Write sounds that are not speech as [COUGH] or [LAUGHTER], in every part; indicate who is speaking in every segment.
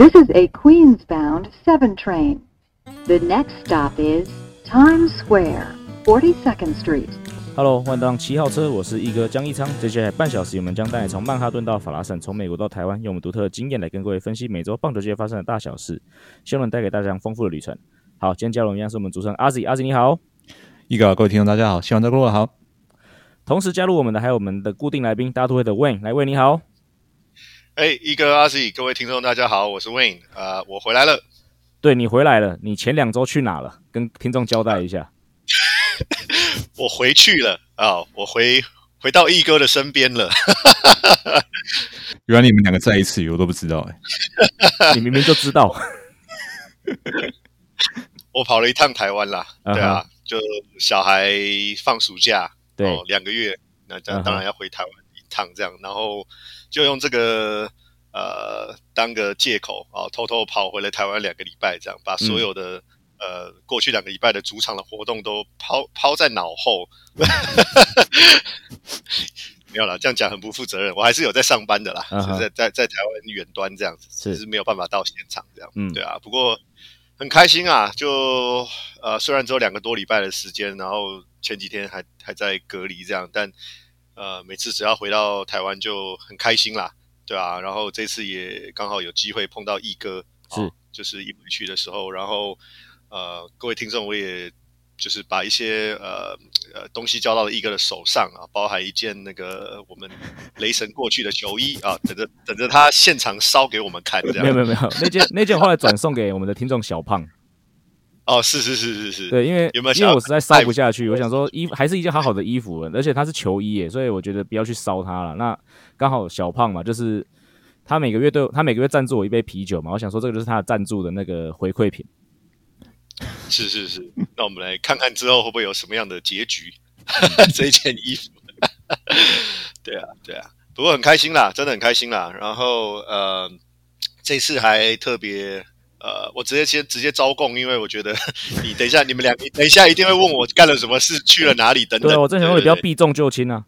Speaker 1: This is a Queens-bound 7 train. The next stop is Times Square, 42nd Street.
Speaker 2: Hello，欢迎登七号车，我是一哥江一昌。接下来半小时，我们将带你从曼哈顿到法拉盛，从美国到台湾，用我们独特的经验来跟各位分析美洲棒球界发生的大小事，希望能带给大家丰富的旅程。好，今天加入我们一样是我们主持人阿 Z，阿 Z 你好，
Speaker 3: 一哥，各位听众大家好，希望大家过得好。
Speaker 2: 同时加入我们的还有我们的固定来宾，大都会的 Wayne，来 Wayne 你好。
Speaker 4: 哎，一哥阿 Z，各位听众大家好，我是 Wayne，呃，我回来了。
Speaker 2: 对你回来了，你前两周去哪了？跟听众交代一下。[LAUGHS]
Speaker 4: 我回去了啊，我回回到一哥的身边了。
Speaker 3: 原来你们两个在一起，我都不知道
Speaker 2: 哎。[LAUGHS] 你明明就知道。[LAUGHS]
Speaker 4: 我跑了一趟台湾啦，对啊，就小孩放暑假，
Speaker 2: 对，
Speaker 4: 两个月，那这样当然要回台湾一趟，这样，然后。就用这个呃当个借口啊，偷偷跑回了台湾两个礼拜，这样把所有的呃过去两个礼拜的主场的活动都抛抛在脑后。[LAUGHS] 没有了，这样讲很不负责任。我还是有在上班的啦，在在在台湾远端这样子，只是没有办法到现场这样。嗯，对啊，不过很开心啊。就呃虽然只有两个多礼拜的时间，然后前几天还还在隔离这样，但。呃，每次只要回到台湾就很开心啦，对啊，然后这次也刚好有机会碰到毅哥，
Speaker 2: 是，
Speaker 4: 就是一回去的时候，然后呃，各位听众，我也就是把一些呃呃东西交到了毅哥的手上啊，包含一件那个我们雷神过去的球衣啊，等着等着他现场烧给我们看，这样
Speaker 2: 没有没有没有，[LAUGHS] 那件那件后来转送给我们的听众小胖。
Speaker 4: 哦，是是是是是，
Speaker 2: 对，因为因为我实在烧不下去，我想说衣服还是一件好好的衣服，而且它是球衣耶，所以我觉得不要去烧它了。那刚好小胖嘛，就是他每个月都有，他每个月赞助我一杯啤酒嘛，我想说这个就是他的赞助的那个回馈品。[LAUGHS]
Speaker 4: 是是是，那我们来看看之后会不会有什么样的结局？[LAUGHS] 这一件衣服，对啊对啊，不过很开心啦，真的很开心啦。然后呃，这次还特别。呃，我直接先直接招供，因为我觉得 [LAUGHS] 你等一下，你们两等一下一定会问我干了什么事，去了哪里等等。
Speaker 2: 对，我正想问你不要避重就轻啊。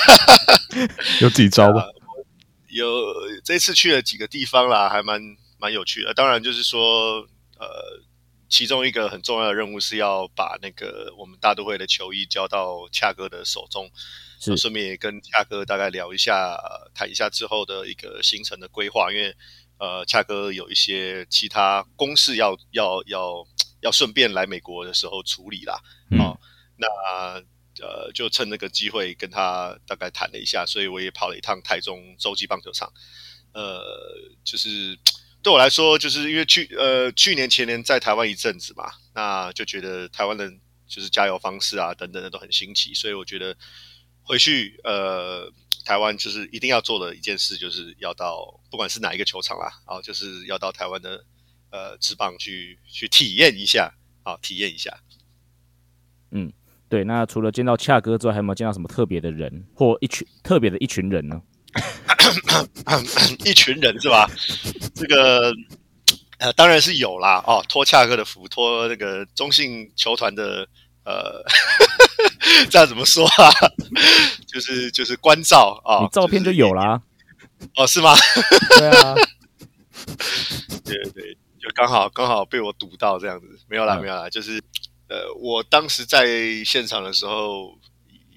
Speaker 2: [LAUGHS]
Speaker 3: 有自己招吧？[LAUGHS]
Speaker 4: 有这次去了几个地方啦，还蛮蛮有趣的。当然就是说，呃，其中一个很重要的任务是要把那个我们大都会的球衣交到恰哥的手中，
Speaker 2: 是
Speaker 4: 顺便也跟恰哥大概聊一下，谈一下之后的一个行程的规划，因为。呃，恰哥有一些其他公事要要要要顺便来美国的时候处理啦。哦，那呃，就趁那个机会跟他大概谈了一下，所以我也跑了一趟台中洲际棒球场。呃，就是对我来说，就是因为去呃去年前年在台湾一阵子嘛，那就觉得台湾人就是加油方式啊等等的都很新奇，所以我觉得回去呃。台湾就是一定要做的一件事，就是要到不管是哪一个球场啦，啊，就是要到台湾的呃职棒去去体验一下，啊，体验一下。
Speaker 2: 嗯，对。那除了见到恰哥之外，还有没有见到什么特别的人或一群特别的一群人呢？[COUGHS]
Speaker 4: 一群人是吧？这个呃，当然是有啦。哦，托恰哥的福，托那个中信球团的。呃，[LAUGHS] 这样怎么说啊？[LAUGHS] 就是就是关照啊，
Speaker 2: 你照片就有啦。
Speaker 4: 哦，是吗？
Speaker 2: 对啊，[LAUGHS]
Speaker 4: 对对对，就刚好刚好被我堵到这样子，没有啦没有啦，就是呃，我当时在现场的时候，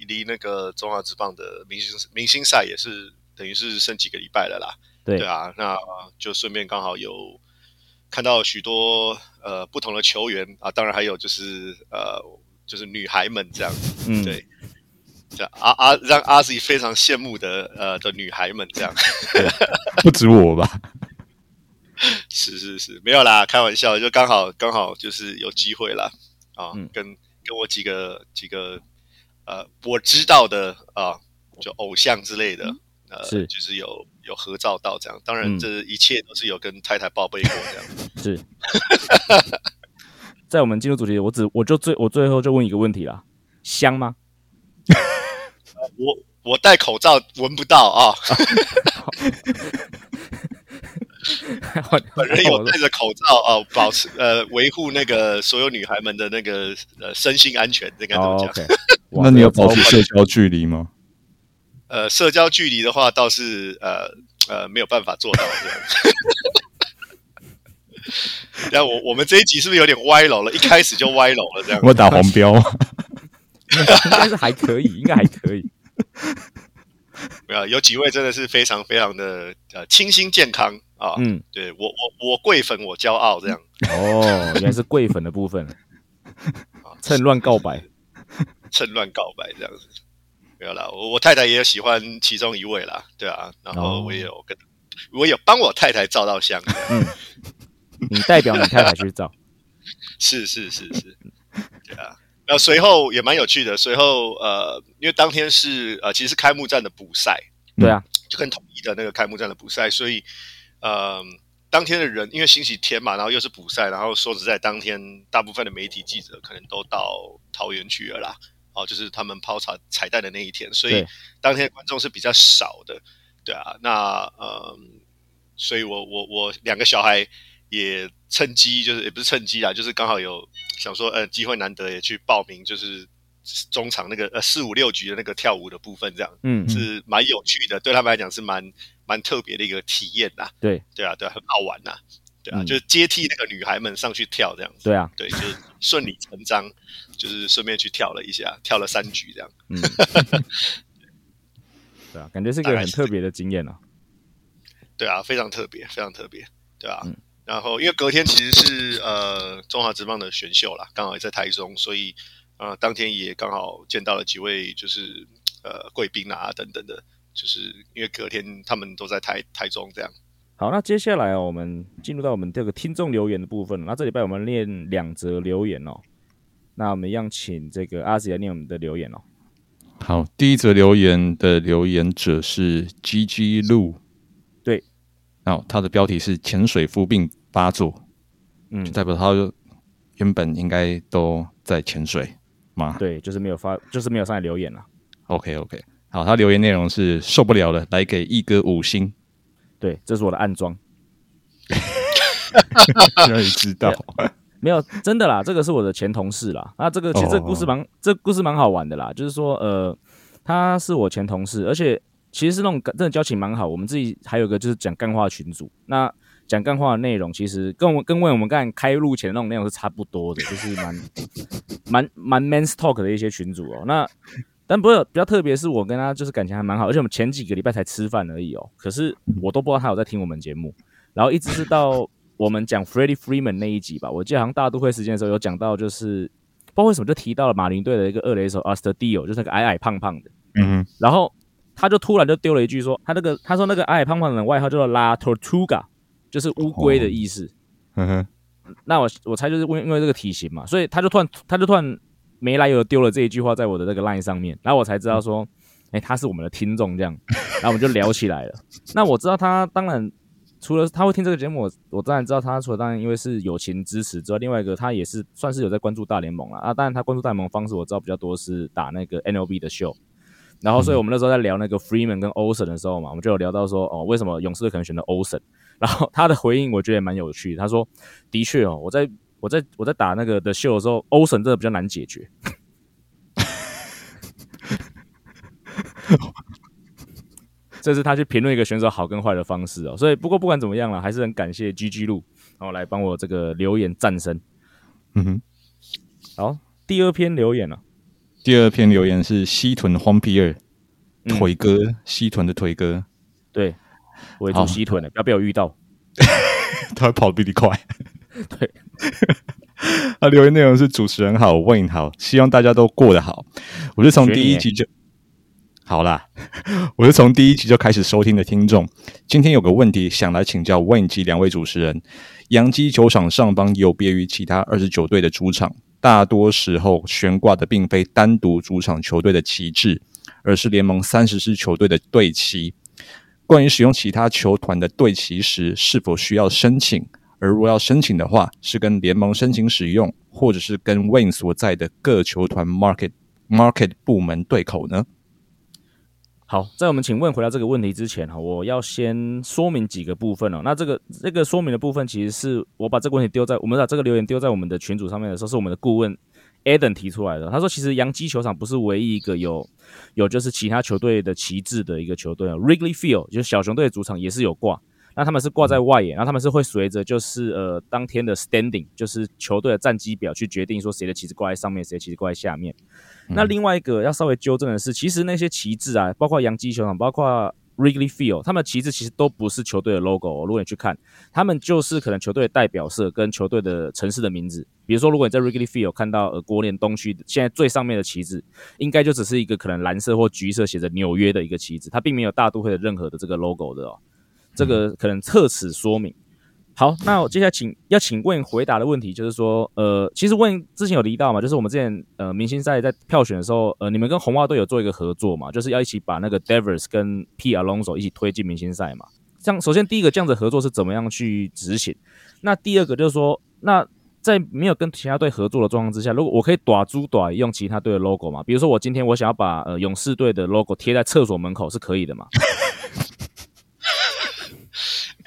Speaker 4: 离那个中华职棒的明星明星赛也是等于是剩几个礼拜了啦。
Speaker 2: 对
Speaker 4: 对啊，那就顺便刚好有看到许多呃不同的球员啊，当然还有就是呃。就是女孩们这样，嗯，对，这阿阿让阿 Z 非常羡慕的呃的女孩们这样，[LAUGHS]
Speaker 3: 不止我吧？[LAUGHS]
Speaker 4: 是是是，没有啦，开玩笑，就刚好刚好就是有机会啦。啊，跟跟我几个几个呃我知道的啊，就偶像之类的，呃，
Speaker 2: 是。
Speaker 4: 就是有有合照到这样，当然这一切都是有跟太太报备过这样，
Speaker 2: 是。[LAUGHS] 在我们进入主题，我只我就最我最后就问一个问题啦，香吗？
Speaker 4: 我我戴口罩闻不到啊，本人有戴着口罩啊，保持呃维护那个所有女孩们的那个呃身心安全，这该怎么讲？[LAUGHS]
Speaker 3: 那你有保持社交距离吗？
Speaker 4: 呃，社交距离的话倒是呃呃没有办法做到这样。[LAUGHS] 然后我我们这一集是不是有点歪楼了？一开始就歪楼了，这样。
Speaker 3: 我打黄标，
Speaker 2: 应该是还可以，应该还可以。
Speaker 4: 没有，有几位真的是非常非常的呃清新健康啊。
Speaker 2: 嗯，
Speaker 4: 对我我我贵粉我骄傲这样。
Speaker 2: 哦，原来是贵粉的部分，[LAUGHS] 趁乱告白，
Speaker 4: 趁乱告白这样子。没有啦，我我太太也有喜欢其中一位啦，对啊，然后我也有跟，我有帮我太太照到相。
Speaker 2: 嗯，[LAUGHS] 你代表你太太去照，[LAUGHS]
Speaker 4: 是是是是，对啊。然后随后也蛮有趣的，随后呃，因为当天是呃，其实是开幕战的补赛，
Speaker 2: 对啊，
Speaker 4: 就跟统一的那个开幕战的补赛，所以呃，当天的人因为星期天嘛，然后又是补赛，然后说实在，当天大部分的媒体记者可能都到桃园去了啦，哦，就是他们抛彩彩蛋的那一天，所以当天观众是比较少的，对啊，那呃，所以我我我两个小孩也趁机，就是也不是趁机啦，就是刚好有。想说，呃，机会难得也去报名，就是中场那个呃四五六局的那个跳舞的部分，这样，
Speaker 2: 嗯，
Speaker 4: 是蛮有趣的，对他们来讲是蛮蛮特别的一个体验呐。
Speaker 2: 对，
Speaker 4: 对啊，对，很好玩呐，对啊，就是接替那个女孩们上去跳这样子。
Speaker 2: 对啊，
Speaker 4: 对，就是顺理成章，就是顺便去跳了一下，跳了三局这样。嗯，[LAUGHS]
Speaker 2: 对啊，感觉是一个很特别的经验啊。
Speaker 4: 对啊，非常特别，非常特别，对啊。然后，因为隔天其实是呃中华职棒的选秀啦，刚好也在台中，所以呃当天也刚好见到了几位就是呃贵宾啊等等的，就是因为隔天他们都在台台中这样。
Speaker 2: 好，那接下来哦，我们进入到我们这个听众留言的部分。那这礼拜我们念两则留言哦，那我们一样请这个阿吉来念我们的留言哦。
Speaker 3: 好，第一则留言的留言者是 G G 路，
Speaker 2: 对，
Speaker 3: 然后他的标题是潜水夫病。发作，嗯，就代表他原本应该都在潜水嘛？
Speaker 2: 对，就是没有发，就是没有上来留言了。
Speaker 3: OK OK，好，他留言内容是受不了了，来给一哥五星。
Speaker 2: 对，这是我的暗装。[LAUGHS]
Speaker 3: 让你知道，
Speaker 2: 没有真的啦，这个是我的前同事啦。那这个其实这故事蛮，这故事蛮好玩的啦。就是说，呃，他是我前同事，而且其实是那种真的交情蛮好。我们自己还有个就是讲干话群组，那。讲干话的内容，其实跟我跟问我们刚才开录前的那种内容是差不多的，[LAUGHS] 就是蛮蛮蛮 man's talk 的一些群组哦。那但不是比较特别，是我跟他就是感情还蛮好，而且我们前几个礼拜才吃饭而已哦。可是我都不知道他有在听我们节目，然后一直是到我们讲 Freddie Freeman 那一集吧，我记得好像大都会时间的时候有讲到，就是不知道为什么就提到了马林队的一个二垒手 Aster Dio，就是那个矮矮胖胖的，
Speaker 3: 嗯，
Speaker 2: 然后他就突然就丢了一句说，他那个他说那个矮矮胖胖的外号叫做 La Tortuga。就是乌龟的意思，
Speaker 3: 嗯哼，
Speaker 2: 那我我猜就是因为因为这个体型嘛，所以他就突然他就突然没来由丢了这一句话在我的那个 line 上面，然后我才知道说，哎，他是我们的听众这样，然后我们就聊起来了。[LAUGHS] 那我知道他当然除了他会听这个节目，我我当然知道他除了当然因为是友情支持之外，另外一个他也是算是有在关注大联盟了啊。当然他关注大联盟方式我知道比较多是打那个 NLB 的秀。然后，所以我们那时候在聊那个 Freeman 跟 Olsen 的时候嘛，我们就有聊到说，哦，为什么勇士可能选择 Olsen？然后他的回应我觉得也蛮有趣，他说：“的确哦，我在我在我在打那个的秀的时候，Olsen 真的比较难解决。”这是他去评论一个选手好跟坏的方式哦。所以，不过不管怎么样了，还是很感谢 GG 路，然后来帮我这个留言赞声。
Speaker 3: 嗯哼，
Speaker 2: 好，第二篇留言了。
Speaker 3: 第二篇留言是西屯荒皮二腿哥，西屯的腿哥，
Speaker 2: 对，我也住西屯的，不要被我遇到，[LAUGHS]
Speaker 3: 他会跑得比你快。[LAUGHS]
Speaker 2: 对，
Speaker 3: 他留言内容是主持人好，Wayne 好，希望大家都过得好。我是从第一集就好啦，[LAUGHS] 我是从第一集就开始收听的听众。今天有个问题想来请教 Wayne 及两位主持人：洋基球场上方有别于其他二十九队的主场。大多时候悬挂的并非单独主场球队的旗帜，而是联盟三十支球队的队旗。关于使用其他球团的队旗时，是否需要申请？而若要申请的话，是跟联盟申请使用，或者是跟 Wayne 所在的各球团 Market Market 部门对口呢？
Speaker 2: 好，在我们请问回答这个问题之前哈，我要先说明几个部分哦。那这个这个说明的部分，其实是我把这个问题丢在我们把这个留言丢在我们的群组上面的时候，是我们的顾问 Adam 提出来的。他说，其实洋基球场不是唯一一个有有就是其他球队的旗帜的一个球队哦。Wrigley Field 就是小熊队的主场也是有挂。那他们是挂在外野，然后他们是会随着就是呃当天的 standing，就是球队的战绩表去决定说谁的旗子挂在上面，谁的旗子挂在下面。那另外一个要稍微纠正的是，其实那些旗帜啊，包括洋基球场，包括 Wrigley Field，他们的旗帜其实都不是球队的 logo。如果你去看，他们就是可能球队的代表色跟球队的城市的名字。比如说，如果你在 Wrigley Field 看到呃国联东区现在最上面的旗帜，应该就只是一个可能蓝色或橘色写着纽约的一个旗帜，它并没有大都会的任何的这个 logo 的哦。这个可能特此说明。好，那我接下来请要请问回答的问题就是说，呃，其实问之前有提到嘛，就是我们之前呃明星赛在票选的时候，呃，你们跟红袜队有做一个合作嘛，就是要一起把那个 Devers 跟 P Alonso 一起推进明星赛嘛。像首先第一个这样子合作是怎么样去执行？那第二个就是说，那在没有跟其他队合作的状况之下，如果我可以短租短用其他队的 logo 嘛？比如说我今天我想要把呃勇士队的 logo 贴在厕所门口是可以的嘛？[LAUGHS]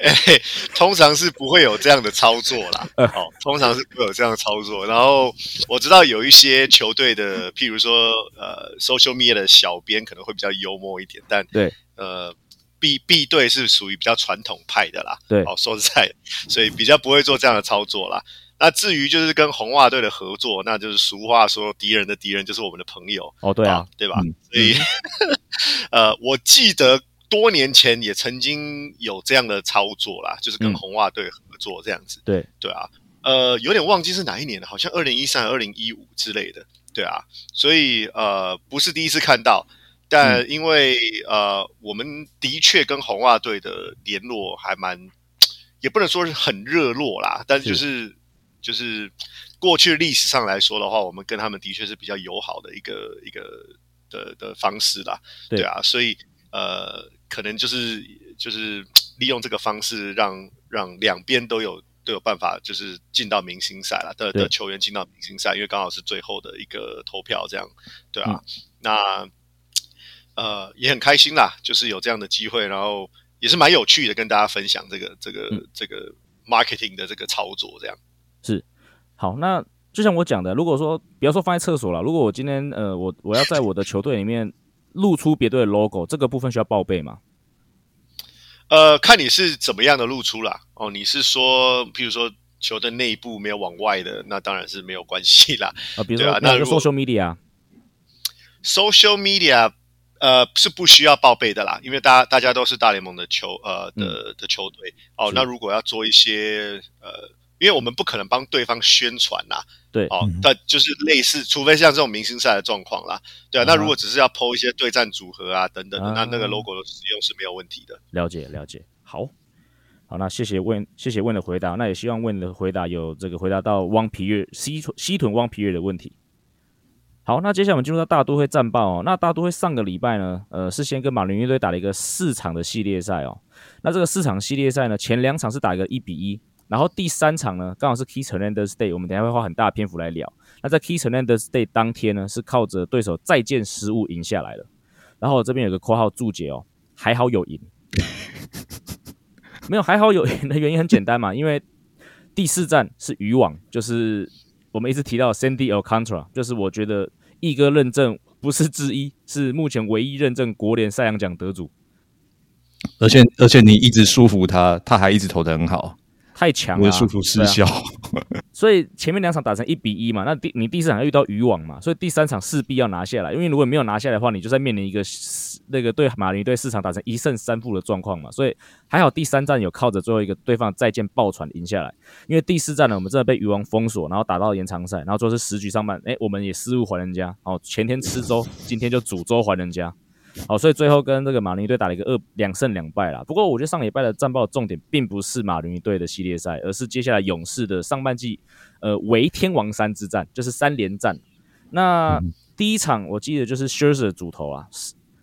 Speaker 4: 哎，[LAUGHS] 通常是不会有这样的操作啦。[LAUGHS] 哦，通常是不会有这样的操作。然后我知道有一些球队的，譬如说呃，social media 的小编可能会比较幽默一点，但
Speaker 2: 对，
Speaker 4: 呃，B B 队是属于比较传统派的啦。
Speaker 2: 对，
Speaker 4: 哦，说实在，[LAUGHS] 所以比较不会做这样的操作啦。那至于就是跟红袜队的合作，那就是俗话说，敌人的敌人就是我们的朋友。
Speaker 2: 哦，对啊，
Speaker 4: 对吧？所以，呃，我记得。多年前也曾经有这样的操作啦，就是跟红袜队合作这样子。
Speaker 2: 对。
Speaker 4: 对啊，呃，有点忘记是哪一年了，好像二零一三、二零一五之类的。对啊，所以呃，不是第一次看到，但因为呃，我们的确跟红袜队的联络还蛮，也不能说是很热络啦，但是。就是就是过去历史上来说的话，我们跟他们的确是比较友好的一个一个的的方式啦。对啊，所以呃。可能就是就是利用这个方式，让让两边都有都有办法，就是进到明星赛了的的球员进到明星赛，因为刚好是最后的一个投票，这样对啊。那呃也很开心啦，就是有这样的机会，然后也是蛮有趣的，跟大家分享这个这个这个 marketing 的这个操作，这样
Speaker 2: 是好。那就像我讲的，如果说不要说放在厕所了，如果我今天呃我我要在我的球队里面。露出别队的 logo，这个部分需要报备吗？
Speaker 4: 呃，看你是怎么样的露出啦。哦，你是说，譬如说球的内部没有往外的，那当然是没有关系啦。
Speaker 2: 啊，比如说那 social
Speaker 4: media，social media，呃，是不需要报备的啦，因为大家大家都是大联盟的球呃的的球队。哦，那如果要做一些呃。因为我们不可能帮对方宣传呐，
Speaker 2: 对，
Speaker 4: 哦，但就是类似，除非像这种明星赛的状况啦，对啊。那如果只是要抛一些对战组合啊等等的，那那个 logo 的使用是没有问题的。
Speaker 2: 了解了解，好，好，那谢谢问，谢谢问的回答，那也希望问的回答有这个回答到汪皮月西屯西屯汪皮月的问题。好，那接下来我们进入到大都会战报哦。那大都会上个礼拜呢，呃，是先跟马林鱼队打了一个四场的系列赛哦。那这个四场系列赛呢，前两场是打一个一比一。然后第三场呢，刚好是 Keith Hernandez Day，我们等下会花很大的篇幅来聊。那在 Keith Hernandez Day 当天呢，是靠着对手再见失误赢下来了。然后我这边有个括号注解哦，还好有赢，[LAUGHS] 没有还好有赢的原因很简单嘛，因为第四站是渔网，就是我们一直提到 Sandy Alcantara，就是我觉得一哥认证不是之一，是目前唯一认证国联赛扬奖得主。
Speaker 3: 而且而且你一直舒服他，他还一直投的很好。
Speaker 2: 太强了，
Speaker 3: 束缚失效。
Speaker 2: 所以前面两场打成一比一嘛，那第你第四场遇到渔网嘛，所以第三场势必要拿下来。因为如果没有拿下来的话，你就在面临一个那个对马林队四场打成一胜三负的状况嘛。所以还好第三战有靠着最后一个对方再见爆传赢下来。因为第四战呢，我们真的被渔网封锁，然后打到延长赛，然后最后是十局上半，哎，我们也失误还人家。哦，前天吃粥，今天就煮粥还人家。好，所以最后跟这个马林鱼队打了一个二两胜两败啦。不过我觉得上礼拜的战报重点并不是马林鱼队的系列赛，而是接下来勇士的上半季，呃，为天王山之战，就是三连战。那第一场我记得就是 Scherzer 主投啊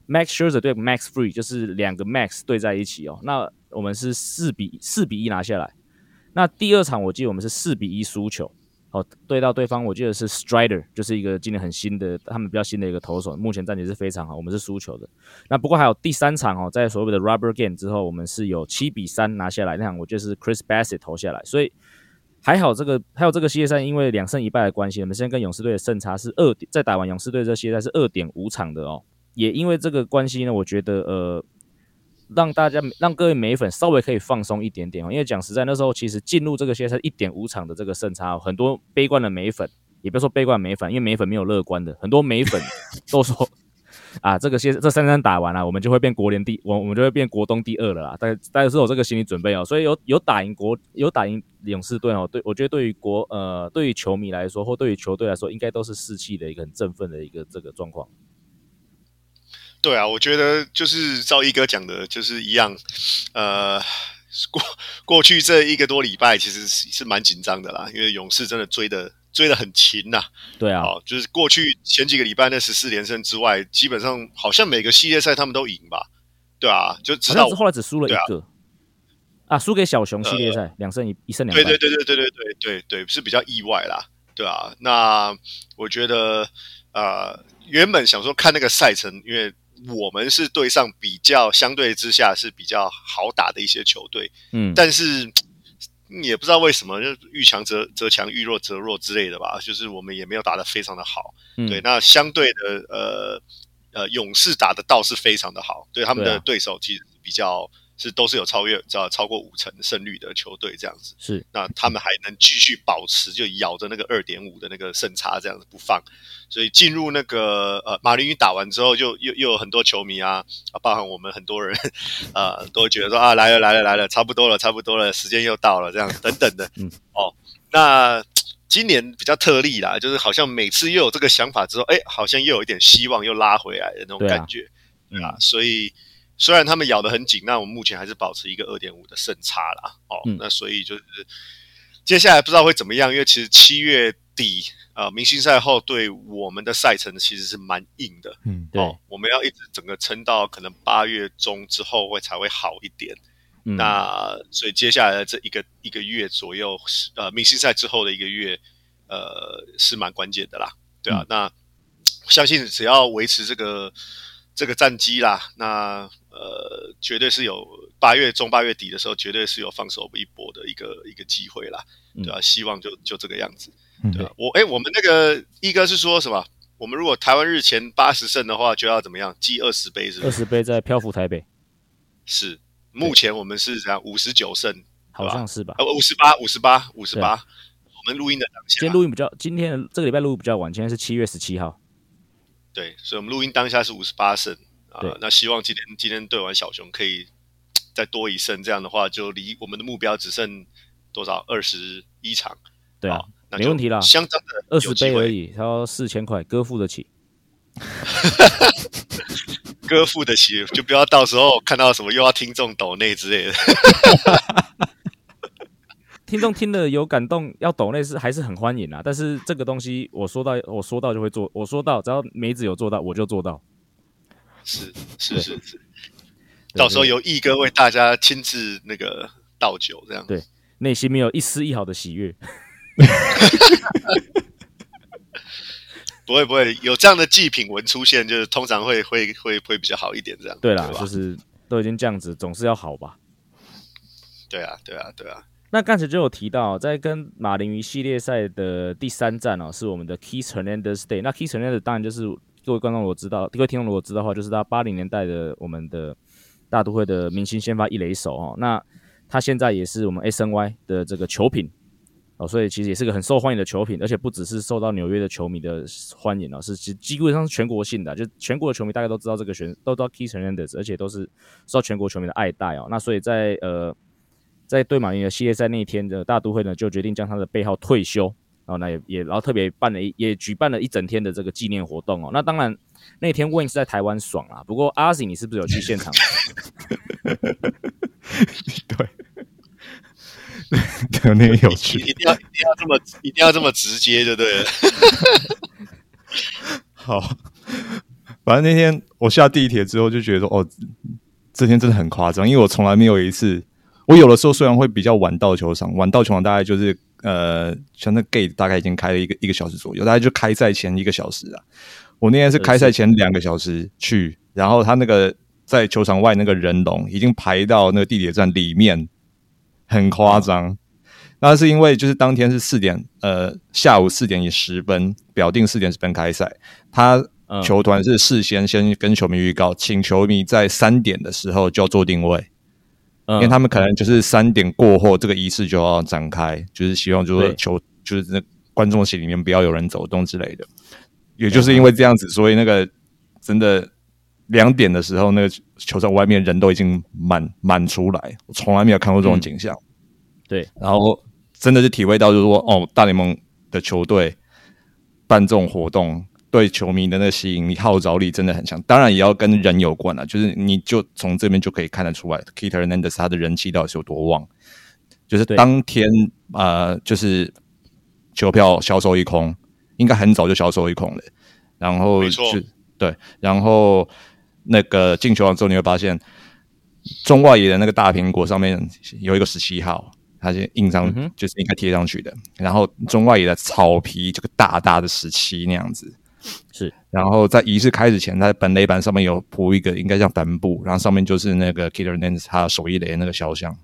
Speaker 2: ，Max Scherzer 对 Max Free，就是两个 Max 对在一起哦。那我们是四比四比一拿下来。那第二场我记得我们是四比一输球。哦，对到对方，我记得是 Strider，就是一个今年很新的，他们比较新的一个投手，目前战绩是非常好。我们是输球的。那不过还有第三场哦，在所谓的 Rubber Game 之后，我们是有七比三拿下来。那场我觉得是 Chris Bassett 投下来，所以还好这个还有这个系列赛，因为两胜一败的关系，我们现在跟勇士队的胜差是二点，在打完勇士队这系列赛是二点五场的哦。也因为这个关系呢，我觉得呃。让大家让各位美粉稍微可以放松一点点哦，因为讲实在，那时候其实进入这个系列赛一点五场的这个胜差，很多悲观的美粉，也不要说悲观美粉，因为美粉没有乐观的，很多美粉都说 [LAUGHS] 啊，这个些这三三打完了，我们就会变国联第，我我们就会变国东第二了啦，大家大家是有这个心理准备哦，所以有有打赢国有打赢勇士队哦，对我觉得对于国呃对于球迷来说，或对于球队来说，应该都是士气的一个很振奋的一个这个状况。
Speaker 4: 对啊，我觉得就是赵一哥讲的，就是一样。呃，过过去这一个多礼拜，其实是是蛮紧张的啦，因为勇士真的追的追的很勤呐。
Speaker 2: 对啊，
Speaker 4: 哦，就是过去前几个礼拜那十四连胜之外，基本上好像每个系列赛他们都赢吧？对啊，就直到
Speaker 2: 后来只输了一个啊，输给小熊系列赛两胜一一胜两败。
Speaker 4: 对对对对对对对对对，是比较意外啦。对啊，那我觉得呃，原本想说看那个赛程，因为。我们是对上比较相对之下是比较好打的一些球队，
Speaker 2: 嗯，
Speaker 4: 但是也不知道为什么，就遇强则则强，遇弱则弱之类的吧。就是我们也没有打得非常的好，对。那相对的，呃呃，勇士打的倒是非常的好，对他们的对手其实比较。是都是有超越，超超过五成胜率的球队这样子，
Speaker 2: 是
Speaker 4: 那他们还能继续保持，就咬着那个二点五的那个胜差这样子不放，所以进入那个呃马林鱼打完之后，就又又有很多球迷啊啊，包含我们很多人啊，都觉得说啊来了来了来了，差不多了差不多了，时间又到了这样等等的，[LAUGHS] 嗯哦，那今年比较特例啦，就是好像每次又有这个想法之后，哎，好像又有一点希望又拉回来的那种感觉，对啊，所以。虽然他们咬得很紧，那我们目前还是保持一个二点五的胜差啦。哦，那所以就是接下来不知道会怎么样，因为其实七月底呃，明星赛后对我们的赛程其实是蛮硬的。
Speaker 2: 嗯，对，
Speaker 4: 我们要一直整个撑到可能八月中之后会才会好一点。那所以接下来的这一个一个月左右，呃，明星赛之后的一个月，呃，是蛮关键的啦。对啊，那相信只要维持这个。这个战绩啦，那呃，绝对是有八月中八月底的时候，绝对是有放手一搏的一个一个机会啦，对吧？希望就就这个样子，对吧？我哎，我们那个一哥是说什么？我们如果台湾日前八十胜的话，就要怎么样？记二十杯是？
Speaker 2: 二十杯在漂浮台北，
Speaker 4: 是目前我们是怎样？五十九胜，
Speaker 2: 好像是吧？
Speaker 4: 呃，五十八，五十八，五十八。我们录音的当下，
Speaker 2: 今天录音比较，今天的这个礼拜录比较晚，今天是七月十七号。
Speaker 4: 对，所以我们录音当下是五十八胜啊，那希望今天今天对完小熊可以再多一胜，这样的话就离我们的目标只剩多少二十一场，
Speaker 2: 对啊，没问题啦，
Speaker 4: 相当的
Speaker 2: 二十杯而已，他要四千块，哥付得起，[LAUGHS]
Speaker 4: 哥付得起，就不要到时候看到什么又要听众抖内之类的。[LAUGHS]
Speaker 2: 听众听了有感动，要抖内是还是很欢迎啊。但是这个东西我说到，我说到就会做，我说到只要梅子有做到，我就做到。
Speaker 4: 是是是是，到时候由毅哥为大家亲自那个倒酒，这样
Speaker 2: 对，内心没有一丝一毫的喜悦。
Speaker 4: 不会不会有这样的祭品文出现，就是通常会会会会比较好一点，这样
Speaker 2: 对啦，就是都已经这样子，总是要好吧？
Speaker 4: 对啊对啊对啊。
Speaker 2: 那刚才就有提到，在跟马林鱼系列赛的第三站哦，是我们的 Keith Hernandez Day。那 Keith Hernandez 当然就是各位观众如果知道，各位听众如果知道的话，就是他八零年代的我们的大都会的明星先发一垒手哦。那他现在也是我们 SNY 的这个球品哦，所以其实也是个很受欢迎的球品，而且不只是受到纽约的球迷的欢迎哦，是基基本上是全国性的，就全国的球迷大概都知道这个选，都知道 Keith Hernandez，而且都是受到全国球迷的爱戴哦。那所以在呃。在对马云的系列赛那一天的大都会呢，就决定将他的背号退休，然后那也也然后特别办了一也举办了一整天的这个纪念活动哦。那当然那天 Win 是在台湾爽啊，不过阿 Z 你是不是有去现场？[LAUGHS]
Speaker 3: 对，对，那个有趣，
Speaker 4: 一定要一定要这么一定要这么直接，就对了。[LAUGHS]
Speaker 3: 好，反正那天我下地铁之后就觉得说，哦，这天真的很夸张，因为我从来没有一次。我有的时候虽然会比较晚到球场，晚到球场大概就是呃，像那 gate 大概已经开了一个一个小时左右，大概就开赛前一个小时啊。我那天是开赛前两个小时去，然后他那个在球场外那个人龙已经排到那个地铁站里面，很夸张。那是因为就是当天是四点，呃，下午四点十分表定四点十分开赛，他
Speaker 2: 嗯
Speaker 3: 球团是事先先跟球迷预告，请球迷在三点的时候就要做定位，
Speaker 2: 嗯，
Speaker 3: 因为他们可能就是三点过后这个仪式就要展开，就是希望就是
Speaker 2: 对。
Speaker 3: 球就是那观众席里面不要有人走动之类的。也就是因为这样子，所以那个真的两点的时候，那个球场外面人都已经满满出来，我从来没有看过这种景象。
Speaker 2: 对，
Speaker 3: 然后真的是体会到，就是说，哦，大联盟的球队办这种活动，对球迷的那个吸引力、号召力真的很强。当然也要跟人有关了，就是你就从这边就可以看得出来，Keter Hernandez 他的人气到底是有多旺。就是当天呃，就是球票销售一空，应该很早就销售一空了。然后
Speaker 4: 没错
Speaker 3: 对，然后那个进球场之后，你会发现中外野的那个大苹果上面有一个十七号，它是印上
Speaker 2: 嗯
Speaker 3: 就是应该贴上去的。然后中外野的草皮这个大大的十七那样子，
Speaker 2: 是，
Speaker 3: 然后在仪式开始前，在本垒板上面有铺一个应该像帆布，然后上面就是那个 Keter Nance 他手一垒的那个肖像。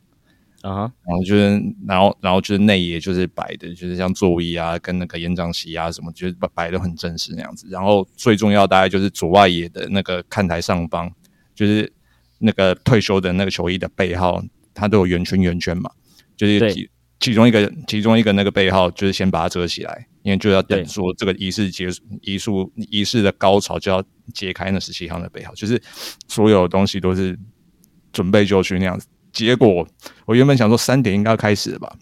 Speaker 2: 啊哈，
Speaker 3: 然后就是，然后然后就是内野就是摆的，就是像座椅啊，跟那个演讲席啊什么，就是摆摆的很正式那样子。然后最重要大概就是左外野的那个看台上方，就是那个退休的那个球衣的背号，它都有圆圈圆圈嘛，就是其其中一个其中一个那个背号，就是先把它遮起来，因为就要等说这个仪式结束，仪式仪式的高潮就要揭开那十七号的背后，就是所有东西都是准备就绪那样子。结果我原本想说三点应该要开始了吧，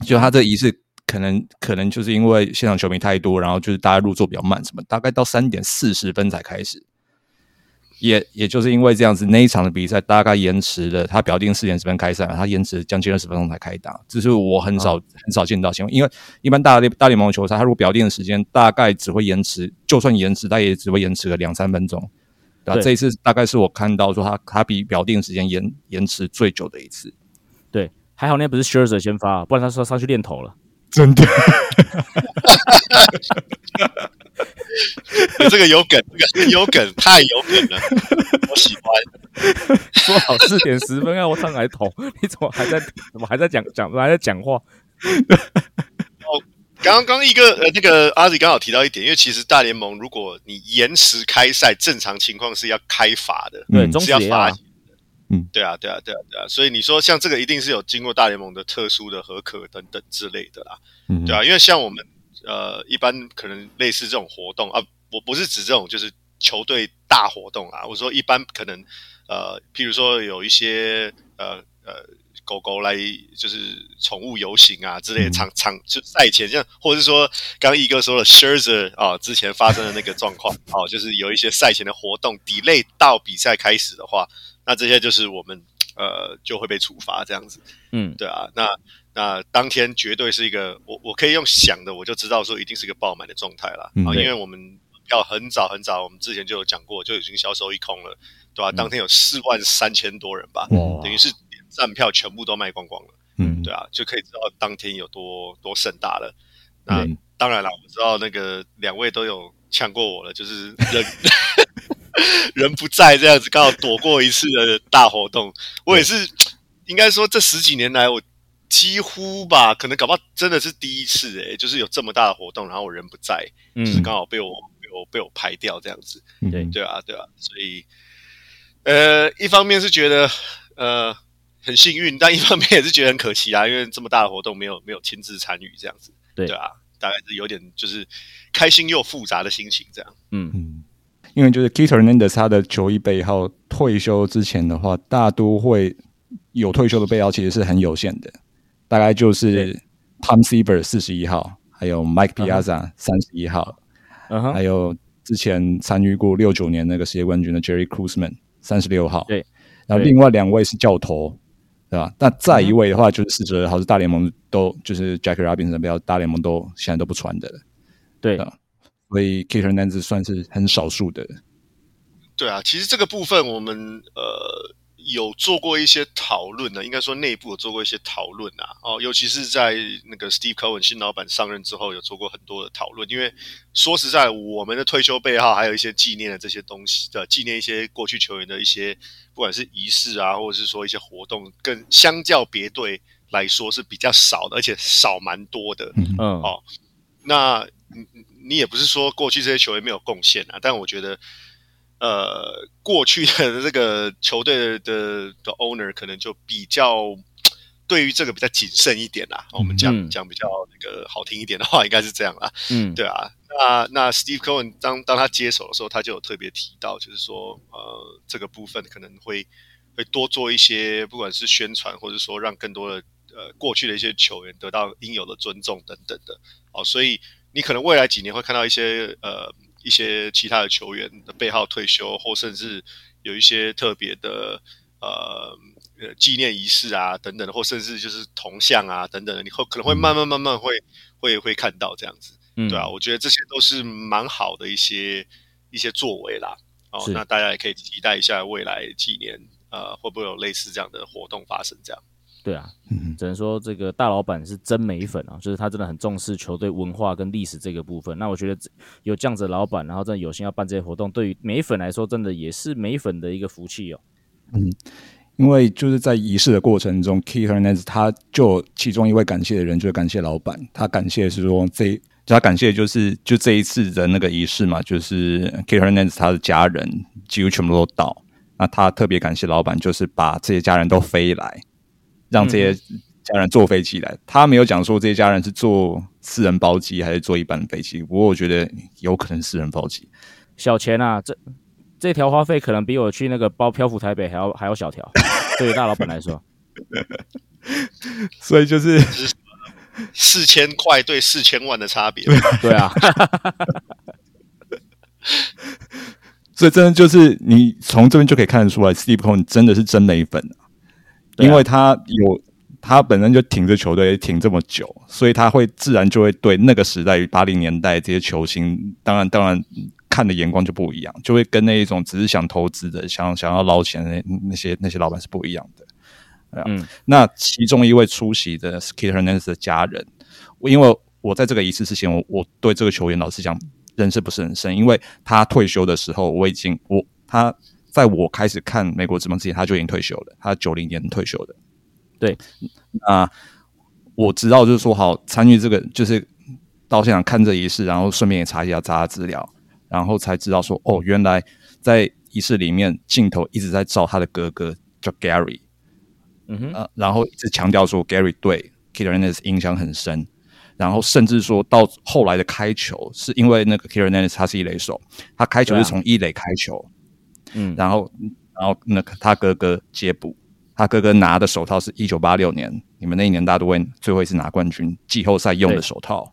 Speaker 3: 就他这仪式可能可能就是因为现场球迷太多，然后就是大家入座比较慢，什么大概到三点四十分才开始。也也就是因为这样子，那一场的比赛大概延迟了，他表定四点十分开赛，他延迟将近二十分钟才开打，这是我很少、很少见到情况。因为一般大联大联盟球赛，他如果表定的时间大概只会延迟，就算延迟，他也只会延迟个两三分钟。对这一次大概是我看到说他他比表定时间延延迟最久的一次。
Speaker 2: 对，还好那天不是 Scherzer 先发，不然他说上去练头了。
Speaker 3: 真的，[LAUGHS]
Speaker 4: 这个有梗，这个有梗，太有梗了，我喜欢。
Speaker 2: 说好四点十分要我上来捅，[LAUGHS] 你怎么还在怎么还在讲讲还在讲话？
Speaker 4: 哦刚刚一个呃，那个阿 Z 刚好提到一点，因为其实大联盟如果你延迟开赛，正常情况是要开罚的，
Speaker 2: 对，
Speaker 3: 嗯
Speaker 4: 是要罚
Speaker 3: 嗯。
Speaker 4: 对啊，对啊，对啊，对啊，所以你说像这个一定是有经过大联盟的特殊的合可等等之类的啦，
Speaker 3: 嗯。
Speaker 4: 对啊，因为像我们呃一般可能类似这种活动啊，我不是指这种就是球队大活动啊，我说一般可能呃，譬如说有一些呃呃狗狗来就是宠物游行啊之类的
Speaker 3: 嗯。
Speaker 4: 场场就赛前像，或者是说刚刚一哥说了 Scherzer 啊之前发生的那个状况哦、[LAUGHS] 就是有一些赛前的活动 delay 到比赛开始的话，那这些就是我们呃就会被处罚这样子。
Speaker 2: 嗯，
Speaker 4: 对啊，那那当天绝对是一个我我可以用想的我就知道说一定是一个爆满的状态了。
Speaker 3: 嗯
Speaker 4: 啊，因为我们要很早很早，我们之前就有讲过，就已经销售一空了，对吧、当天有四万三千多人吧，等于是连站票全部都卖光光了，
Speaker 3: 嗯
Speaker 4: 对啊，就可以知道当天有多多盛大了。那
Speaker 3: 嗯
Speaker 4: 当然了，我知道那个两位都有呛过我了，就是人 [LAUGHS] 人不在这样子，刚好躲过一次的大活动。我也是，应该说这十几年来，我几乎吧，可能搞不好真的是第一次诶、就是有这么大的活动，然后我人不在，就是
Speaker 2: 嗯，
Speaker 4: 刚好被我被我被我排掉这样子。
Speaker 3: 嗯
Speaker 2: 对
Speaker 4: 对啊，对啊，所以呃，一方面是觉得呃很幸运，但一方面也是觉得很可惜啊，因为这么大的活动没有没有亲自参与这样子。
Speaker 2: 对。
Speaker 4: 对啊，大概是有点就是开心又复杂的心情这样。
Speaker 2: 嗯，
Speaker 3: 嗯，因为就是 Keter Hernandez 他的球衣背号退休之前的话，大都会有退休的背号其实是很有限的，大概就是 Tom Seaver 四十一号，还有 Mike Piazza 三十一号，
Speaker 2: 嗯哼，
Speaker 3: 还有之前参与过六九年那个世界冠军的 Jerry Cruzman 三十六号，
Speaker 2: 对，
Speaker 3: 然后另外两位是教头，对吧？那再一位的话就是四十二号，是大联盟都就是 Jack Robinson 的标，大联盟都现在都不穿的了，
Speaker 2: 对
Speaker 3: 啊所以 Keter Hernandez 算是很少数的。
Speaker 4: 对啊，其实这个部分我们呃有做过一些讨论呢，应该说内部有做过一些讨论啊，哦，尤其是在那个 Steve Cohen 新老板上任之后，有做过很多的讨论。因为说实在，我们的退休背号还有一些纪念的这些东西的，纪念一些过去球员的一些不管是仪式啊，或者是说一些活动，更相较别队来说是比较少的，而且少蛮多的。
Speaker 2: 嗯，
Speaker 4: 哦那你你也不是说过去这些球员没有贡献啊，但我觉得，呃，过去的这个球队的的 owner 可能就比较对于这个比较谨慎一点啦。我们讲讲比较那个好听一点的话，应该是这样啦。嗯，[LAUGHS] 对啊。那那 Steve Cohen 当当他接手的时候，他就有特别提到，就是说，呃，这个部分可能会会多做一些，不管是宣传，或者说让更多的。呃，过去的一些球员得到应有的尊重等等的，哦，所以你可能未来几年会看到一些呃一些其他的球员的背号退休，或甚至有一些特别的呃呃纪念仪式啊等等的，或甚至就是铜像啊等等的，你会可能会慢慢慢慢会会会看到这样子，对啊，我觉得这些都是蛮好的一些一些作为啦，哦，那大家也可以期待一下未来几年呃会不会有类似这样的活动发生这样。
Speaker 2: 对啊，嗯只能说这个大老板是真美粉啊，就是他真的很重视球队文化跟历史这个部分。那我觉得有这样子的老板，然后真的有心要办这些活动，对于美粉来说，真的也是美粉的一个福气哦。
Speaker 3: 嗯，因为就是在仪式的过程中，Keith Hernandez 他就其中一位感谢的人，就是感谢老板。他感谢是说这，他感谢就是就这一次的那个仪式嘛，就是 Keith Hernandez 他的家人几乎全部都到。那他特别感谢老板，就是把这些家人都飞来。让这些家人坐飞机来，他没有讲说这些家人是坐私人包机还是坐一般的飞机。不过我觉得有可能私人包机，
Speaker 2: 小钱啊，这这条花费可能比我去那个包漂浮台北还要还要小条，[LAUGHS] 对于大老板来说。[LAUGHS]
Speaker 3: 所以就是 [LAUGHS]
Speaker 4: 四千块对四千万的差别，
Speaker 2: 对啊。
Speaker 3: 所以真的就是你从这边就可以看得出来，Steve Cohen 真的是真美粉啊。因为他有他本身就挺着球队挺这么久，所以他会自然就会对那个时代八零年代这些球星，当然当然看的眼光就不一样，就会跟那一种只是想投资的、想想要捞钱的那那些那些老板是不一样的。嗯，那其中一位出席的 Skip Hernandez 的家人，因为我在这个仪式之前，我我对这个球员老实讲认识不是很深，因为他退休的时候，我已经我他。在我开始看美国职棒之前，他就已经退休了。他九零年退休的。
Speaker 2: 对，
Speaker 3: 那我知道，就是说，好参与这个，就是到现场看这仪式，然后顺便也查一下查资料，然后才知道说，哦，原来在仪式里面，镜头一直在照他的哥哥叫 Gary，嗯哼，呃，然后一直强调说 Gary 对 k i t t e r n a n d e 影响很深，然后甚至说到后来的开球，是因为那个 k i t t e r n a n d e 他是一垒手，他开球是从一垒开球。嗯，然后，然后那个他哥哥接补，他哥哥拿的手套是一九八六年，你们那一年大都会最后一次拿冠军季后赛用的手套，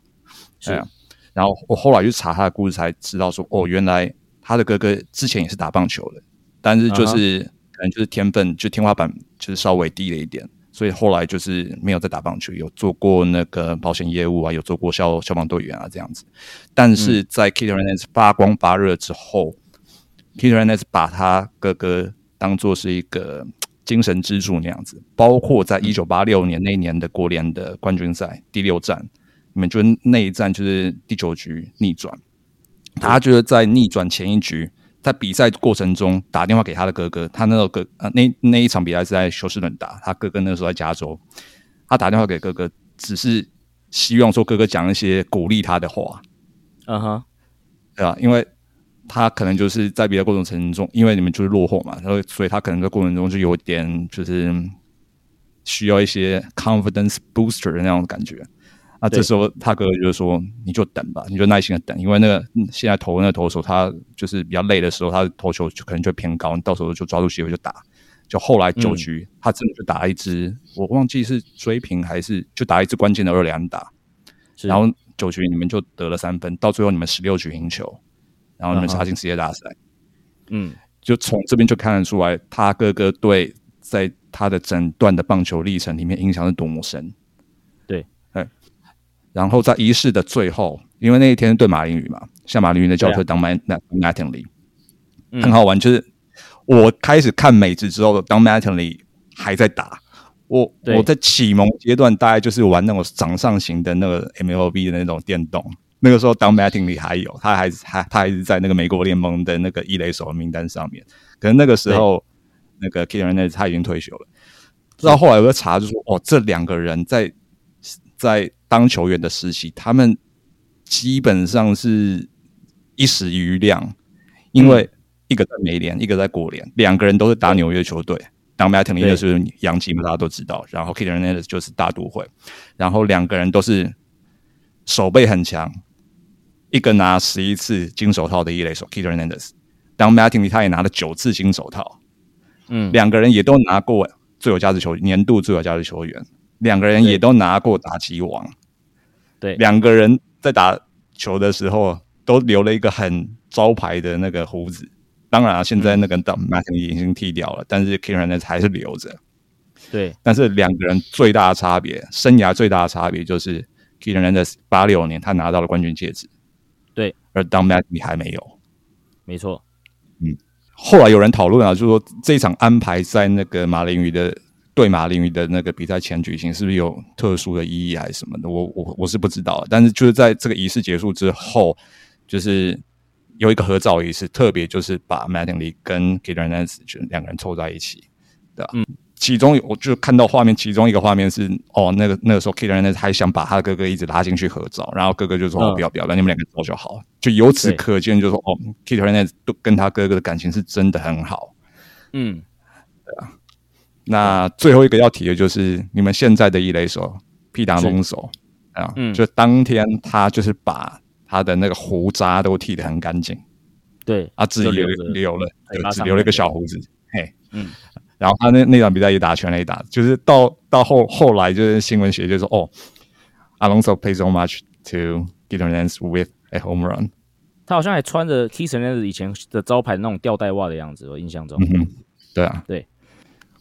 Speaker 2: 是啊。
Speaker 3: 然后我后来去查他的故事，才知道说，哦，原来他的哥哥之前也是打棒球的，但是就是可能就是天分就天花板就是稍微低了一点，所以后来就是没有再打棒球，有做过那个保险业务啊，有做过消消防队员啊这样子。但是在 Hernandez 发光发热之后。Peter Hernandez 把他哥哥当做是一个精神支柱那样子，包括在一九八六年那年的国联的冠军赛第六战，你们觉得那一战就是第九局逆转，他就是在逆转前一局，在比赛过程中打电话给他的哥哥，他那个哥呃那那一场比赛是在休斯顿打，他哥哥那时候在加州，他打电话给哥哥，只是希望说哥哥讲一些鼓励他的话，
Speaker 2: 嗯哼，
Speaker 3: 对吧？因为他可能就是在比赛过程程中，因为你们就是落后嘛，然后所以他可能在过程中就有点就是需要一些 confidence booster 的那种感觉。那这时候他哥哥就是说：“你就等吧，你就耐心的等，因为那个现在投那个投手他就是比较累的时候，他投球就可能就偏高，你到时候就抓住机会就打。就后来九局，他真的就打了一支，我忘记是追平还是就打一支关键的二连打，然后九局你们就得了三分，到最后你们十六局赢球。”然后你们杀进世界大赛，嗯，就从这边就看得出来，他哥哥对在他的整段的棒球历程里面影响是多么深。
Speaker 2: 对，
Speaker 3: 哎，然后在仪式的最后，因为那一天对马林鱼嘛，像马林鱼的教授当 Matt Mattingly，很好玩。就是我开始看美职之后，当 Mattingly 还在打，我我在启蒙阶段大概就是玩那种掌上型的那个 MLB 的那种电动。那个时候，当 Matting 里还有，他还还他还是在那个美国联盟的那个一垒手的名单上面。可能那个时候，那个 k i r a n 他已经退休了。直到后来有个查，就说哦，这两个人在在当球员的时期，他们基本上是一时余亮，因为一个在美联，一个在国联，两个人都是打纽约球队。当 Mattingly 的是洋基嘛，大家都知道。然后 Kid Hernandez 就是大都会，然后两个人都是手背很强，一个拿十一次金手套的一垒手 Kid Hernandez，当 Mattingly 他也拿了九次金手套。
Speaker 2: 嗯，
Speaker 3: 两个人也都拿过最有价值球年度最有价值球员，两个人也都拿过打击王。
Speaker 2: 对，
Speaker 3: 两个人在打球的时候都留了一个很招牌的那个胡子。当然啊，现在那个 Mattingly 已经剃掉了，但是 Kid Hernandez 还是留着。
Speaker 2: 对，
Speaker 3: 但是两个人最大的差别，生涯最大的差别就是 Kid Hernandez 八六年他拿到了冠军戒指，
Speaker 2: 对，
Speaker 3: 而 Don Mattingly 还没有。
Speaker 2: 没错。
Speaker 3: 嗯。后来有人讨论啊，就是说这一场安排在那个马林鱼的对马林鱼的那个比赛前举行，是不是有特殊的意义还是什么的？我我我是不知道。但是就是在这个仪式结束之后，就是有一个合照仪式，特别就是把 Mattingly 跟 g i t e r Nance 就两个人凑在一起，对吧？嗯。其中我就看到画面，其中一个画面是哦，那个那个时候 k i t e r Nance 还想把他的哥哥一直拉进去合照，然后哥哥就说：“不要不要，让你们两个走就好。”就由此可见，就说哦 k i t e r Nance 都跟他哥哥的感情是真的很好。
Speaker 2: 嗯，
Speaker 3: 对啊。那最后一个要提的就是你们现在的一垒手皮达龙手啊，就当天他就是把他的那个胡渣都剃得很干净，
Speaker 2: 对。
Speaker 3: 啊，只留留了，只留了一个小胡子，嘿，
Speaker 2: 嗯。
Speaker 3: 然后他那那场比赛也打全垒打，就是到到后后来就是新闻写就说哦，Alonso plays so much to get a chance with a home run。
Speaker 2: 他好像还穿着 k i s s e n 以前的招牌那种吊带袜的样子，我印象中。
Speaker 3: 嗯对啊，
Speaker 2: 对，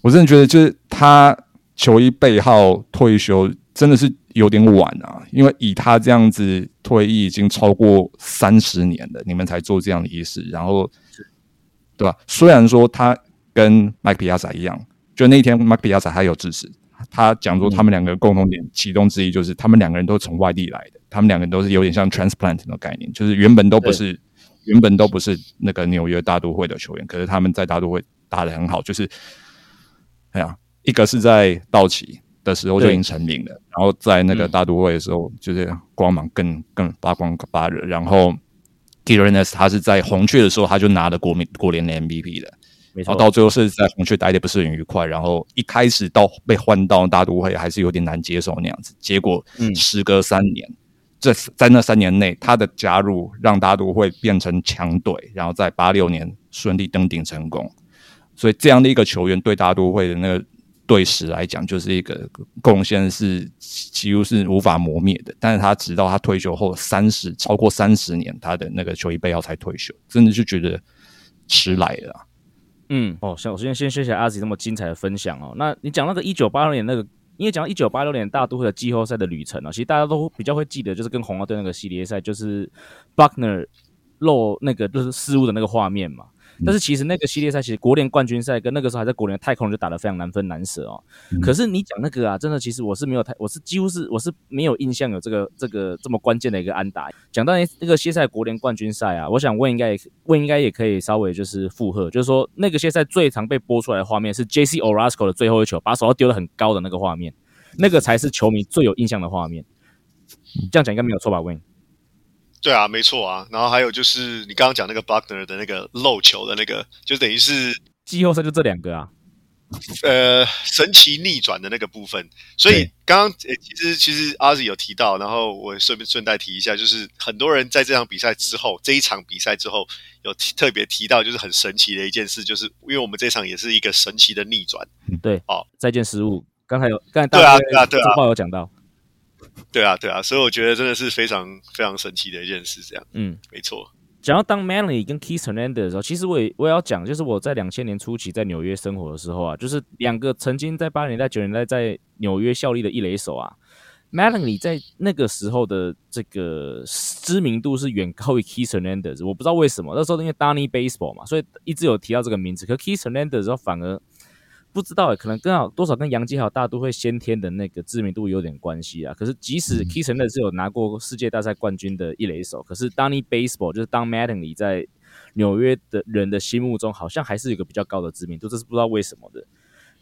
Speaker 3: 我真的觉得就是他球衣背号退休真的是有点晚啊，因为以他这样子退役已经超过三十年了，你们才做这样的仪式，然后对吧？虽然说他。跟麦克皮亚萨一样，就那一天麦克皮亚萨他有支持，他讲说他们两个共同点其中之一就是他们两个人都从外地来的，他们两个人都是有点像 transplant 的概念，就是原本都不是原本都不是那个纽约大都会的球员，可是他们在大都会打的很好，就是哎呀，一个是在道奇的时候就已经成名了，然后在那个大都会的时候就是光芒更更发光发热，然后 g i r a n e s 他是在红雀的时候他就拿了国民国联的 MVP 的。
Speaker 2: 然
Speaker 3: 后到最后是在红雀待的不是很愉快，然后一开始到被换到大都会还是有点难接受那样子。结果，时隔三年，这在那三年内，他的加入让大都会变成强队，然后在八六年顺利登顶成功。所以这样的一个球员对大都会的那个队史来讲，就是一个贡献是几乎是无法磨灭的。但是他直到他退休后三十超过三十年，他的那个球衣背号才退休，真的就觉得迟来了。
Speaker 2: 嗯，哦，首先先谢谢阿吉那么精彩的分享哦。那你讲那个一九八六年那个，因为讲一九八六年大都会的季后赛的旅程啊，其实大家都比较会记得，就是跟红袜队那个系列赛，就是 Buckner 漏那个就是失误的那个画面嘛。但是其实那个系列赛，其实国联冠军赛跟那个时候还在国联太空人就打得非常难分难舍哦。可是你讲那个啊，真的其实我是没有太，我是几乎是我是没有印象有这个这个这么关键的一个安打。讲到那个歇赛国联冠军赛啊，我想问应该问应该也可以稍微就是附和，就是说那个歇赛最常被播出来的画面是 J.C. Orasco 的最后一球把手要丢得很高的那个画面，那个才是球迷最有印象的画面。这样讲应该没有错吧？Win。
Speaker 4: 对啊，没错啊。然后还有就是你刚刚讲那个 Buckner 的那个漏球的那个，就等于是
Speaker 2: 季后赛就这两个啊。
Speaker 4: 呃，神奇逆转的那个部分。所以刚刚其实其实阿 Z 有提到，然后我顺便顺带提一下，就是很多人在这场比赛之后，这一场比赛之后有特别提到，就是很神奇的一件事，就是因为我们这场也是一个神奇的逆转。
Speaker 2: 对，
Speaker 4: 哦，
Speaker 2: 再见失误。刚才有刚才
Speaker 4: 对啊对啊对啊，
Speaker 2: 报有讲到。[LAUGHS]
Speaker 4: 对啊，对啊，所以我觉得真的是非常非常神奇的一件事，这样，
Speaker 2: 嗯，
Speaker 4: 没错。
Speaker 2: 讲到当 Manly 跟 Keith Hernandez 的时候，其实我也我也要讲，就是我在两千年初期在纽约生活的时候啊，就是两个曾经在八十年代九十年代在纽约效力的一垒手啊，Manly 在那个时候的这个知名度是远高于 Keith Hernandez，我不知道为什么，那时候因为 Danny Baseball 嘛，所以一直有提到这个名字，可 Keith Hernandez 时候反而。不知道诶，可能跟好多少跟杨基还有大都会先天的那个知名度有点关系啊。可是即使 k i s s e n 是有拿过世界大赛冠军的一垒手，可是 Danny Baseball 就是当 Madden 里在纽约的人的心目中，好像还是有个比较高的知名度，这是不知道为什么的。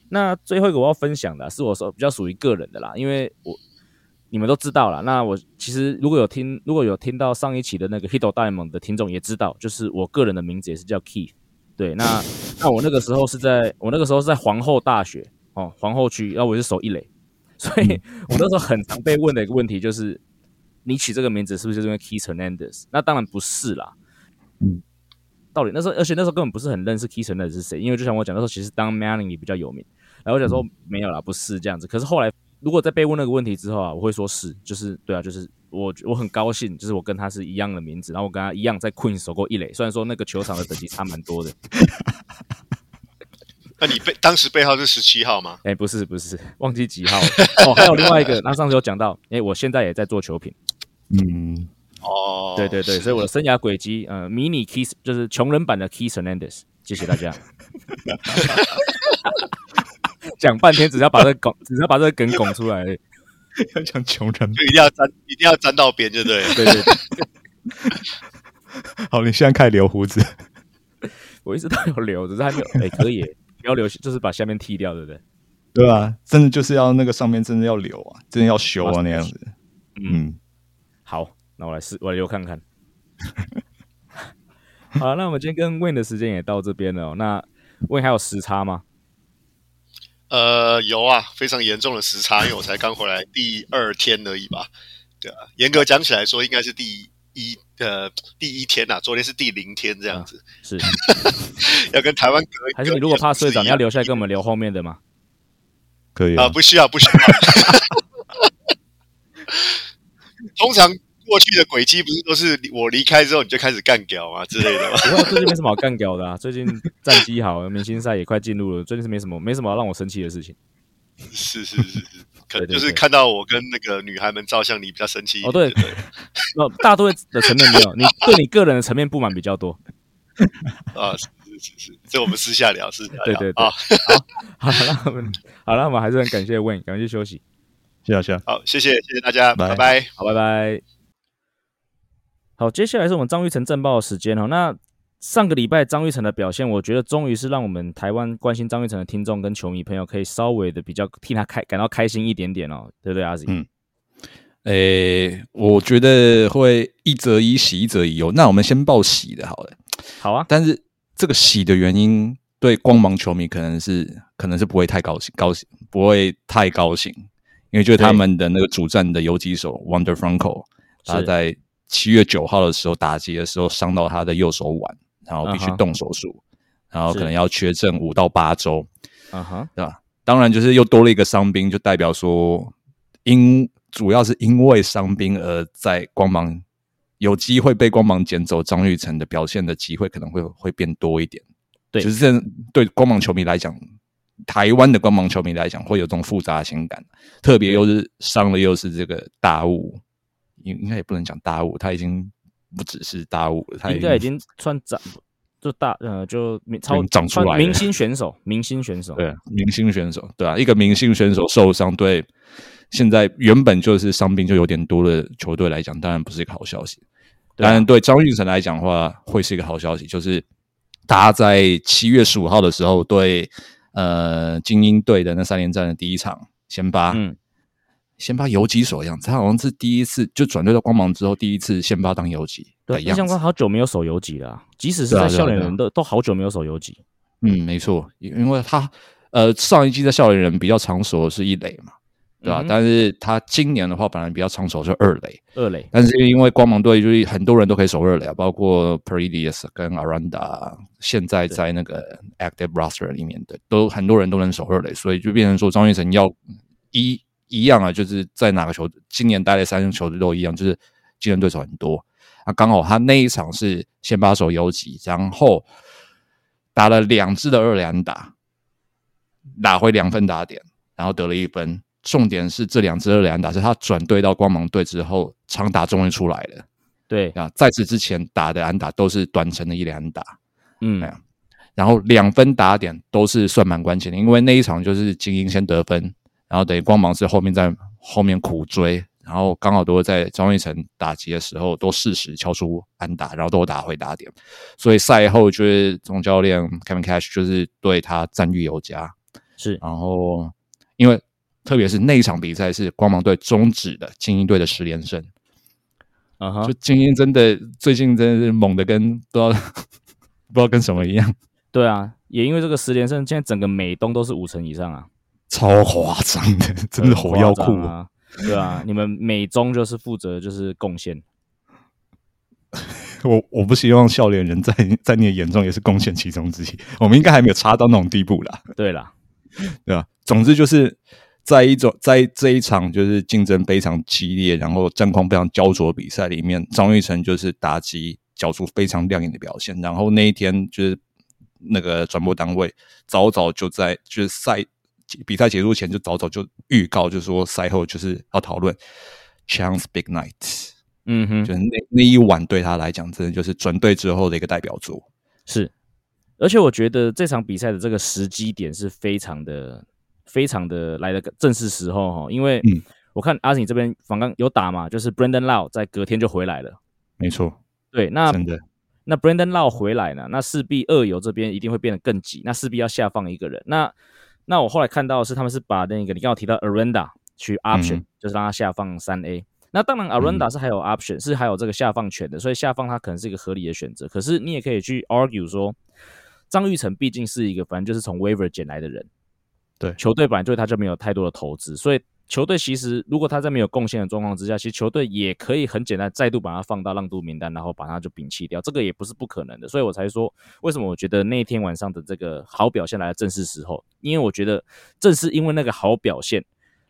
Speaker 2: 那最后一个我要分享的是我说比较属于个人的啦，因为我你们都知道了。那我其实如果有听，如果有听到上一期的那个 Hito 大联盟的听众也知道，就是我个人的名字也是叫 Keith。对，那那我那个时候是在我那个时候是在皇后大学哦，皇后区，然后我是守一垒，所以我那时候很常被问的一个问题就是，你取这个名字是不是就是因为 Keith Hernandez？那当然不是啦。嗯，到底那时候，而且那时候根本不是很认识 Keith Hernandez 是谁，因为就像我讲，那时候其实当 Manning 也比较有名，然后我讲说没有啦，不是这样子。可是后来。如果在被问那个问题之后啊，我会说是，就是对啊，就是我我很高兴，就是我跟他是一样的名字，然后我跟他一样在 Queen 守过一垒，虽然说那个球场的等级差蛮多的。[LAUGHS]
Speaker 4: 那你背当时背号是十七号吗？
Speaker 2: 哎，不是不是，忘记几号哦。还有另外一个，那上次有讲到，哎，我现在也在做球品。
Speaker 3: 嗯，
Speaker 4: 哦，
Speaker 2: 对对对，所以我的生涯轨迹，呃，迷你 Kiss 就是穷人版的 Kiss Hernandez，谢谢大家。[LAUGHS] 讲半天，只要把这个拱，只要把这个梗拱出来，[LAUGHS]
Speaker 3: 要讲穷人，
Speaker 4: 就一定要沾，一定要沾到边，就对，
Speaker 2: 对对对。[LAUGHS]
Speaker 3: 好，你现在开始留胡子，[LAUGHS]
Speaker 2: 我一直都有留，只是还没有。哎，可以，不要留，就是把下面剃掉，对不对？
Speaker 3: 对啊，真的就是要那个上面真的要留啊，真的要修啊那样子。嗯，
Speaker 2: 好，那我来试，我来留看看。好，那我们今天跟 Win 的时间也到这边了。那 Win 还有时差吗？
Speaker 4: 呃，有啊，非常严重的时差，因为我才刚回来第二天而已吧。对啊，严格讲起来说，应该是第一呃第一天呐，昨天是第零天这样子。
Speaker 2: 是，[LAUGHS]
Speaker 4: 要跟台湾隔
Speaker 2: 还是你如果怕睡着，你要留下来跟我们聊后面的吗？
Speaker 3: 可以
Speaker 4: 啊，不需要，不需要。[LAUGHS] 通常。过去的轨迹不是都是我离开之后你就开始干屌啊之类的吗？
Speaker 2: 不过最近没什么好干屌的啊，[LAUGHS] 最近战绩好，明星赛也快进入了，最近是没什么没什么让我生气的事情。
Speaker 4: 是是是是，可能就是看到我跟那个女孩们照相，你比较生气。
Speaker 2: 哦，对，那大多的层面没有，你 [LAUGHS] 对你个人的层面不满比较多。
Speaker 4: 啊，是是是，这我们私下聊，私下聊。
Speaker 2: 对对对，好，好了，我们好了，我们还是很感谢 Win，赶快去休息。
Speaker 3: 谢谢，
Speaker 4: 好，谢谢谢谢大家，拜拜，
Speaker 2: 好，拜拜。好，接下来是我们张玉成正报的时间哦。那上个礼拜张玉成的表现，我觉得终于是让我们台湾关心张玉成的听众跟球迷朋友可以稍微的比较替他开感到开心一点点哦，对不对，阿 Z？
Speaker 3: 嗯，诶，我觉得会一则以喜，一则以忧。那我们先报喜的，好了。
Speaker 2: 好啊，
Speaker 3: 但是这个喜的原因，对光芒球迷可能是可能是不会太高兴，高兴不会太高兴，因为就是他们的那个主战的游击手 Wonder Franco，他在。七月九号的时候打击的时候伤到他的右手腕，然后必须动手术，然后可能要缺阵五到八周，
Speaker 2: 啊哈，
Speaker 3: 对吧？当然就是又多了一个伤兵，就代表说，因主要是因为伤兵而在光芒有机会被光芒捡走张玉成的表现的机会可能会会变多一点。
Speaker 2: 对，
Speaker 3: 就是这对光芒球迷来讲，台湾的光芒球迷来讲会有这种复杂情感，特别又是伤了又是这个大雾。应应该也不能讲大物，他已经不只是大物了，他
Speaker 2: 应该已经算长，就大呃，就超
Speaker 3: 长出来
Speaker 2: 明星选手，明星选手，
Speaker 3: 对，明星选手，对啊，一个明星选手受伤，对现在原本就是伤病就有点多的球队来讲，当然不是一个好消息。当然，对张运成来讲的话，会是一个好消息，就是他在七月十五号的时候对呃精英队的那三连战的第一场先发，嗯。先发游击手一样，他好像是第一次就转队到光芒之后，第一次先发当游击。
Speaker 2: 对，印象中好久没有守游击了，即使是在笑脸人都都好久没有守游击。
Speaker 3: 嗯，没错，因为他呃上一季在笑脸人比较常守的是一垒嘛，对吧？但是他今年的话，本来比较常守是二垒，
Speaker 2: 二垒。
Speaker 3: 但是因为光芒队就是很多人都可以守二垒啊，包括 Predius 跟 Aranda，现在在那个 Active Roster 里面的都很多人都能守二垒，所以就变成说张玉成要一。一样啊，就是在哪个球今年待的三支球队都一样，就是竞争对手很多。啊刚好他那一场是先把手游击，然后打了两支的二连打，打回两分打点，然后得了一分。重点是这两支二连打是他转队到光芒队之后，长打终于出来了。
Speaker 2: 对
Speaker 3: 啊，在此之前打的安打都是短程的一连打。
Speaker 2: 嗯，
Speaker 3: 然后两分打点都是算蛮关键的，因为那一场就是精英先得分。然后等于光芒是后面在后面苦追，然后刚好都是在张玉成打击的时候都适时敲出安打，然后都打回打点，所以赛后就是总教练 Kevin Cash 就是对他赞誉有加。
Speaker 2: 是，
Speaker 3: 然后因为特别是那一场比赛是光芒队终止的精英队的十连胜。
Speaker 2: 啊哈。
Speaker 3: 就，精英真的最近真的是猛的跟不知道不知道跟什么一样，
Speaker 2: 对啊，也因为这个十连胜，现在整个美东都是五成以上啊，
Speaker 3: 超夸张的，[LAUGHS] 真的火药库
Speaker 2: 啊，对啊，你们美中就是负责就是贡献，[LAUGHS]
Speaker 3: 我我不希望笑脸人在在你的眼中也是贡献其中之一，我们应该还没有差到那种地步啦，
Speaker 2: 对啦，[LAUGHS]
Speaker 3: 对啊？总之就是在一种在这一场就是竞争非常激烈，然后战况非常焦灼的比赛里面，张玉成就是打击缴出非常亮眼的表现。然后那一天就是那个转播单位早早就在就是赛比赛结束前就早早就预告，就说赛后就是要讨论 Chance Big Night，
Speaker 2: 嗯哼，
Speaker 3: 就是那那一晚对他来讲，真的就是转队之后的一个代表作。
Speaker 2: 是，而且我觉得这场比赛的这个时机点是非常的、非常的来的正是时候哈，因为
Speaker 3: 嗯
Speaker 2: 我看阿锦这边反刚有打嘛，就是 Brandon Lau 在隔天就回来了。
Speaker 3: 没错，
Speaker 2: 对，那
Speaker 3: 真的，
Speaker 2: 那 Brandon Lau 回来呢，那势必二游这边一定会变得更急，那势必要下放一个人。那那我后来看到的是他们是把那个你刚刚提到 Aranda 去 option，、
Speaker 3: 嗯
Speaker 2: 就是让他下放三 A。那当然 Aranda 是还有 option，、是还有这个下放权的，所以下放它可能是一个合理的选择。可是你也可以去 argue 说，张玉成毕竟是一个反正就是从 waiver 捡来的人，
Speaker 3: 对
Speaker 2: 球队本来对他就没有太多的投资，所以球队其实如果他在没有贡献的状况之下，其实球队也可以很简单再度把他放到让渡名单，然后把他就摒弃掉，这个也不是不可能的。所以我才说，为什么我觉得那一天晚上的这个好表现来的正是时候，因为我觉得正是因为那个好表现，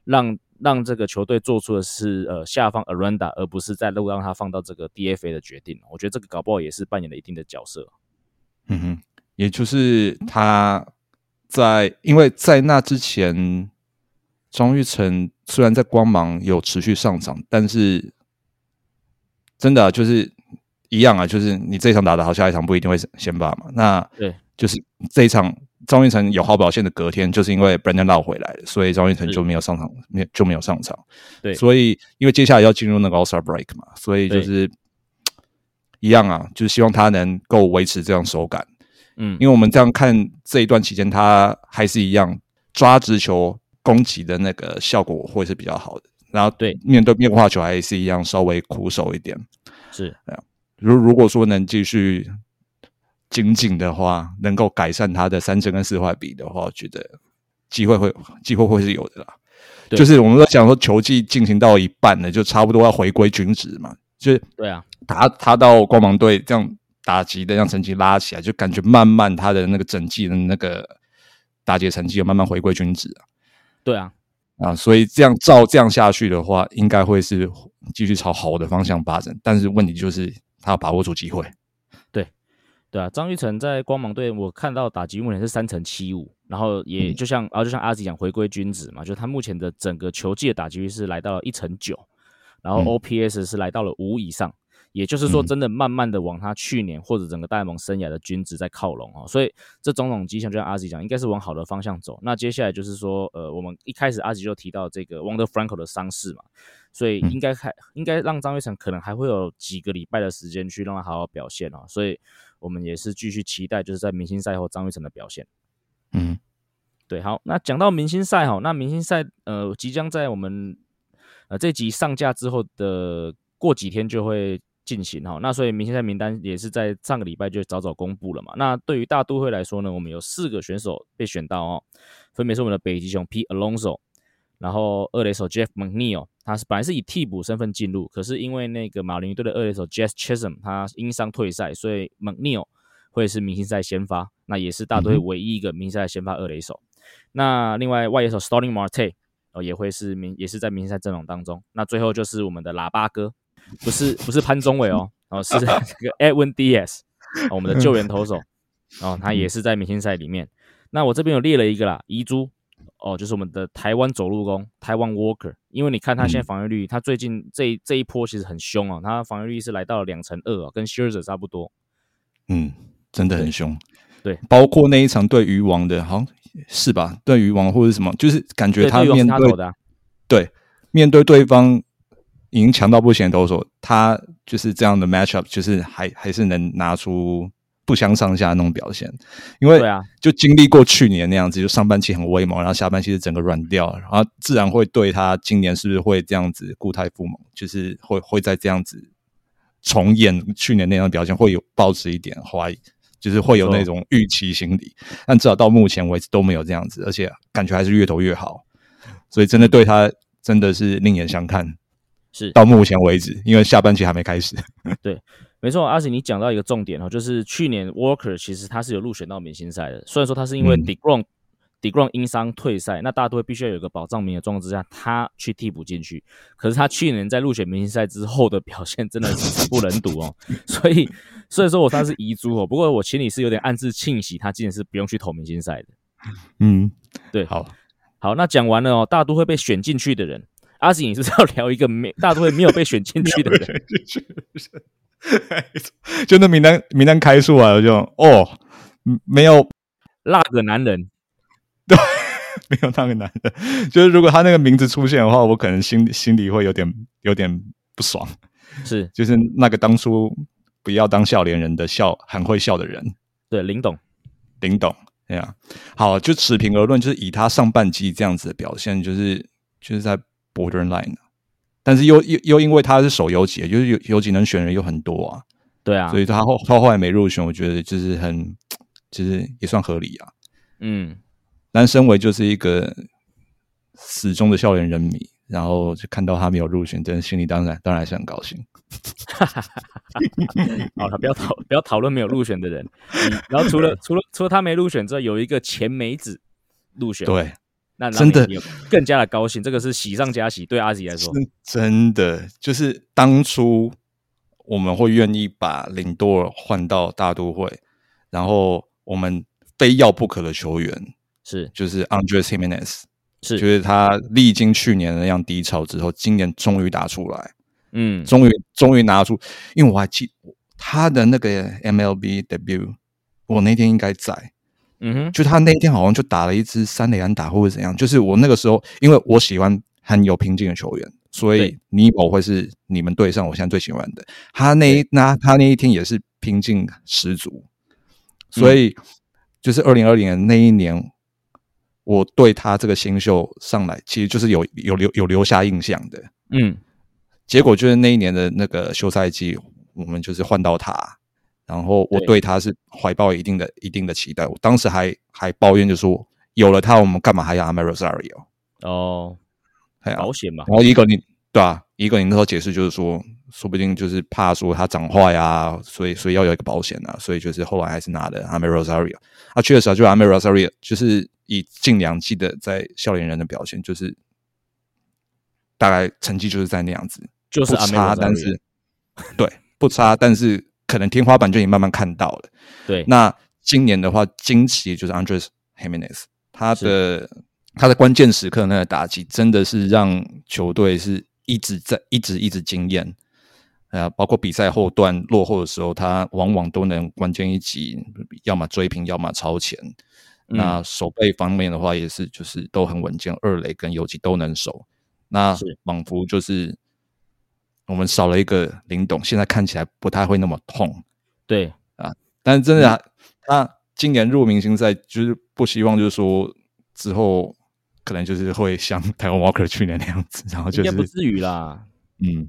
Speaker 2: 让让这个球队做出的是呃下放 Aranda，而不是在路让他放到这个 DFA 的决定。我觉得这个搞不好也是扮演了一定的角色。
Speaker 3: 嗯哼，也就是他在，因为在那之前，张玉成虽然在光芒有持续上涨，但是真的、啊、就是一样啊，就是你这一场打得好，下一场不一定会先发嘛。那
Speaker 2: 对，
Speaker 3: 就是这一场张玉成有好表现的隔天，就是因为 Brandon Lau 回来了，所以张玉成就没有上场，没就没有上场。
Speaker 2: 对
Speaker 3: 所以因为接下来要进入那个 All Star Break 嘛，所以就是一样啊，就是希望他能够维持这样手感。
Speaker 2: 嗯，
Speaker 3: 因为我们这样看这一段期间，他还是一样抓直球攻击的那个效果会是比较好的。然后
Speaker 2: 对
Speaker 3: 面对变化球还是一样稍微苦手一点。
Speaker 2: 是
Speaker 3: 如如果说能继续精进的话，能够改善他的三振跟四坏比的话，我觉得机会会机会会是有的啦。就是我们都讲说球季进行到一半了，就差不多要回归均值嘛。就是
Speaker 2: 对啊，
Speaker 3: 他他到光芒队这样打击的让成绩拉起来，就感觉慢慢他的那个整季的那个打击成绩有慢慢回归均值啊
Speaker 2: 对啊，
Speaker 3: 啊，所以这样照这样下去的话，应该会是继续朝好的方向发展。但是问题就是他要把握住机会。
Speaker 2: 对对啊，张玉成在光芒队，我看到打击目前是三成七五，然后也
Speaker 3: 嗯
Speaker 2: 就像，然后就像阿吉讲回归均值嘛，就是他目前的整个球季的打击率是来到了一成九，然后
Speaker 3: 嗯
Speaker 2: OPS 是来到了五以上，也就是说，
Speaker 3: 嗯。
Speaker 2: 真的慢慢的往他去年或者整个大联盟生涯的均值在靠拢哦，所以这种种迹象，就像阿吉讲，应该是往好的方向走。那接下来就是说，呃，我们一开始阿吉就提到这个 Wander Franco 的伤势嘛，所以
Speaker 3: 嗯。
Speaker 2: 应该还应该让张玉成可能还会有几个礼拜的时间去让他好好表现哦，所以我们也是继续期待，就是在明星赛后张玉成的表现。
Speaker 3: 嗯。
Speaker 2: 对，好，那讲到明星赛哈，那明星赛呃即将在我们呃这集上架之后的过几天就会进行哈，那所以明星赛名单也是在上个礼拜就早早公布了嘛。那对于大都会来说呢，我们有四个选手被选到哦，分别是我们的北极熊 P Alonso，然后二垒手 Jeff McNeil，他是本来是以替补身份进入，可是因为那个马林鱼队的二垒手 Jess Chisholm 他因伤退赛，所以 McNeil 会是明星赛先发，那也是大
Speaker 3: 都会
Speaker 2: 唯一一个明星赛先发二垒手。那另外外野手 Starling Marte 哦也会是明也是在明星赛阵容当中。那最后就是我们的喇叭哥，不是不是潘宗伟哦，哦是 [LAUGHS] 这个 Edwin Diaz，、哦、我们的救援投手哦，他也是在明星赛里面。那我这边有列了一个啦，遗珠哦，就是我们的台湾走路工台湾 Walker，因为你看他现在防御率，他最近这一这一波其实很凶哦，他防御率是来到了两成二哦，跟 Scherzer 差不多。
Speaker 3: 嗯，真的很凶。
Speaker 2: 对，
Speaker 3: 包括那一场对鱼王的，好像是吧？对鱼王或者什么，就是感觉他面对对面对对方已经强到不行的投手，他就是这样的 matchup，就是还还是能拿出不相上下那种表现，因为
Speaker 2: 对啊，
Speaker 3: 就经历过去年那样子，就上半期很威猛，然后下半期是整个软掉，然后自然会对他今年是不是会这样子固态复萌，就是会会在这样子重演去年那样的表现，会有抱持一点怀疑，就是会有那种预期心理，但至少到目前为止都没有这样子，而且感觉还是越投越好，所以真的对他真的是另眼相看。
Speaker 2: 是
Speaker 3: 到目前为止，因为下半期还没开始。[LAUGHS]
Speaker 2: 对，没错，阿喜，你讲到一个重点哦，就是去年 Walker 其实他是有入选到明星赛的，虽然说他是因为 Degrom Degrom 因伤退赛，那大都会必须要有个保障名额状况之下，他去替补进去。可是他去年在入选明星赛之后的表现真的是惨不忍睹哦，所以所以说我算是遗珠哦。不过我心里是有点暗自庆喜，他今年是不用去投明星赛的。
Speaker 3: 嗯，
Speaker 2: 对，
Speaker 3: 好，
Speaker 2: 好，那讲完了哦，大都会被选进去的人。阿喜，你是要聊一个没 [LAUGHS] 大都会没有被选进去的人？[LAUGHS]
Speaker 3: 就那名单名单开出来了，就哦，没有
Speaker 2: 那个男人，
Speaker 3: 对，[LAUGHS] 没有那个男人。就是如果他那个名字出现的话，我可能心心里会有点有点不爽。
Speaker 2: 是，
Speaker 3: 就是那个当初不要当笑脸人的笑很会笑的人，
Speaker 2: 对，林董，
Speaker 3: 林董，对呀。好，就持平而论，就是以他上半季这样子的表现，就是就是在。Borderline，但是又又又因为他是手游级，就是有有几能选人又很多啊，
Speaker 2: 对啊，
Speaker 3: 所以他后他后来没入选，我觉得就是很，就是也算合理啊。
Speaker 2: 嗯，
Speaker 3: 但身为就是一个死忠的校园人迷，然后就看到他没有入选，真的心里当然当然是很高兴。[LAUGHS]
Speaker 2: 好了，不要讨不要讨论没有入选的人，然后除了除了除了他没入选之外，有一个前美子入选，
Speaker 3: 对。
Speaker 2: 那
Speaker 3: 真的。
Speaker 2: 更加的高兴，这个是喜上加喜。对阿吉来说，
Speaker 3: 真的。就是当初我们会愿意把林多尔换到大都会，然后我们非要不可的球员
Speaker 2: 是。
Speaker 3: 就是 Andres Jimenez，
Speaker 2: 是。
Speaker 3: 就是他历经去年那样低潮之后，今年终于打出来，
Speaker 2: 嗯，
Speaker 3: 终于终于拿出，因为我还记他的那个 MLB debut，我那天应该在。
Speaker 2: 嗯哼，
Speaker 3: 就他那一天好像就打了一支三垒安打或者怎样，就是我那个时候，因为我喜欢很有拼劲的球员，所以尼某会是你们队上我现在最喜欢的。他那一那他那一天也是拼劲十足，所以就是二零二零年那一年，我对他这个新秀上来，其实就是有有留有留下印象的。
Speaker 2: 嗯，
Speaker 3: 结果就是那一年的那个休赛季，我们就是换到他。然后我对他是怀抱一定的一定的期待，我当时还还抱怨就说，有了他，我们干嘛还要 Amerisario？
Speaker 2: 哦，保险嘛。
Speaker 3: 然后一个你对啊，一个你那时候解释就是说，说不定就是怕说他长坏啊，所以所以要有一个保险啊，所以就是后来还是拿的 Amerisario。啊，确实啊，就 Amerisario 就是以近两季的在笑脸人的表现，就是大概成绩就是在那样子，
Speaker 2: 就是
Speaker 3: 不差，但是对不差，但是。可能天花板就已经慢慢看到了。
Speaker 2: 对，
Speaker 3: 那今年的话，惊奇就是 Andres Jimenez，他的他的关键时刻那个打击，真的是让球队是一直在一直一直惊艳。呃，包括比赛后段落后的时候，他往往都能关键一击，要么追平，要么超前。那守备方面的话，也是就是都很稳健，二垒跟游击都能守。那仿佛就是。我们少了一个林董，现在看起来不太会那么痛，
Speaker 2: 对。
Speaker 3: 啊，但是真的，他今年入明星赛，就是不希望，就是说之后可能就是会像台湾 Walker 去年那样子，然后就是
Speaker 2: 不至于啦，
Speaker 3: 嗯。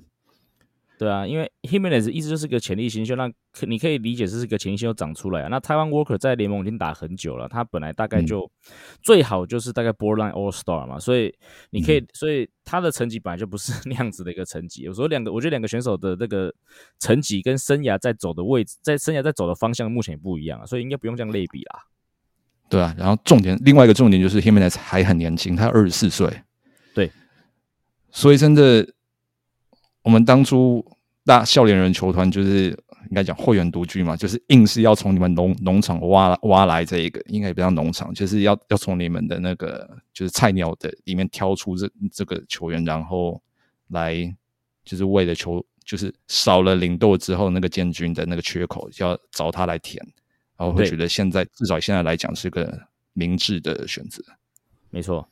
Speaker 2: 对啊，因为 [LAUGHS] Himenez 意思就是个潜力新秀，那可你可以理解这是个潜力新秀长出来啊。那台湾 Worker 在联盟已经打很久了，他本来大概就最好就是大概 Borderline All Star 嘛，所以你可以，所以他的成绩本来就不是 [LAUGHS] 那样子的一个成绩。有时候两个，我觉得两个选手的这个成绩跟生涯在走的位置，在生涯在走的方向目前也不一样啊，所以应该不用这样类比啦。
Speaker 3: 对啊，然后重点另外一个重点就是 Himenez 还很年轻，他二十四岁，
Speaker 2: 对，
Speaker 3: 所以真的我们当初。大笑脸人球团就是应该讲会员独居嘛，就是硬是要从你们农农场挖挖来这一个，应该也不叫农场，就是要要从你们的那个就是菜鸟的里面挑出这这个球员，然后来就是为了球，就是少了领豆之后那个建军的那个缺口，要找他来填，然后会觉得现在至少现在来讲是个明智的选择。
Speaker 2: 没错，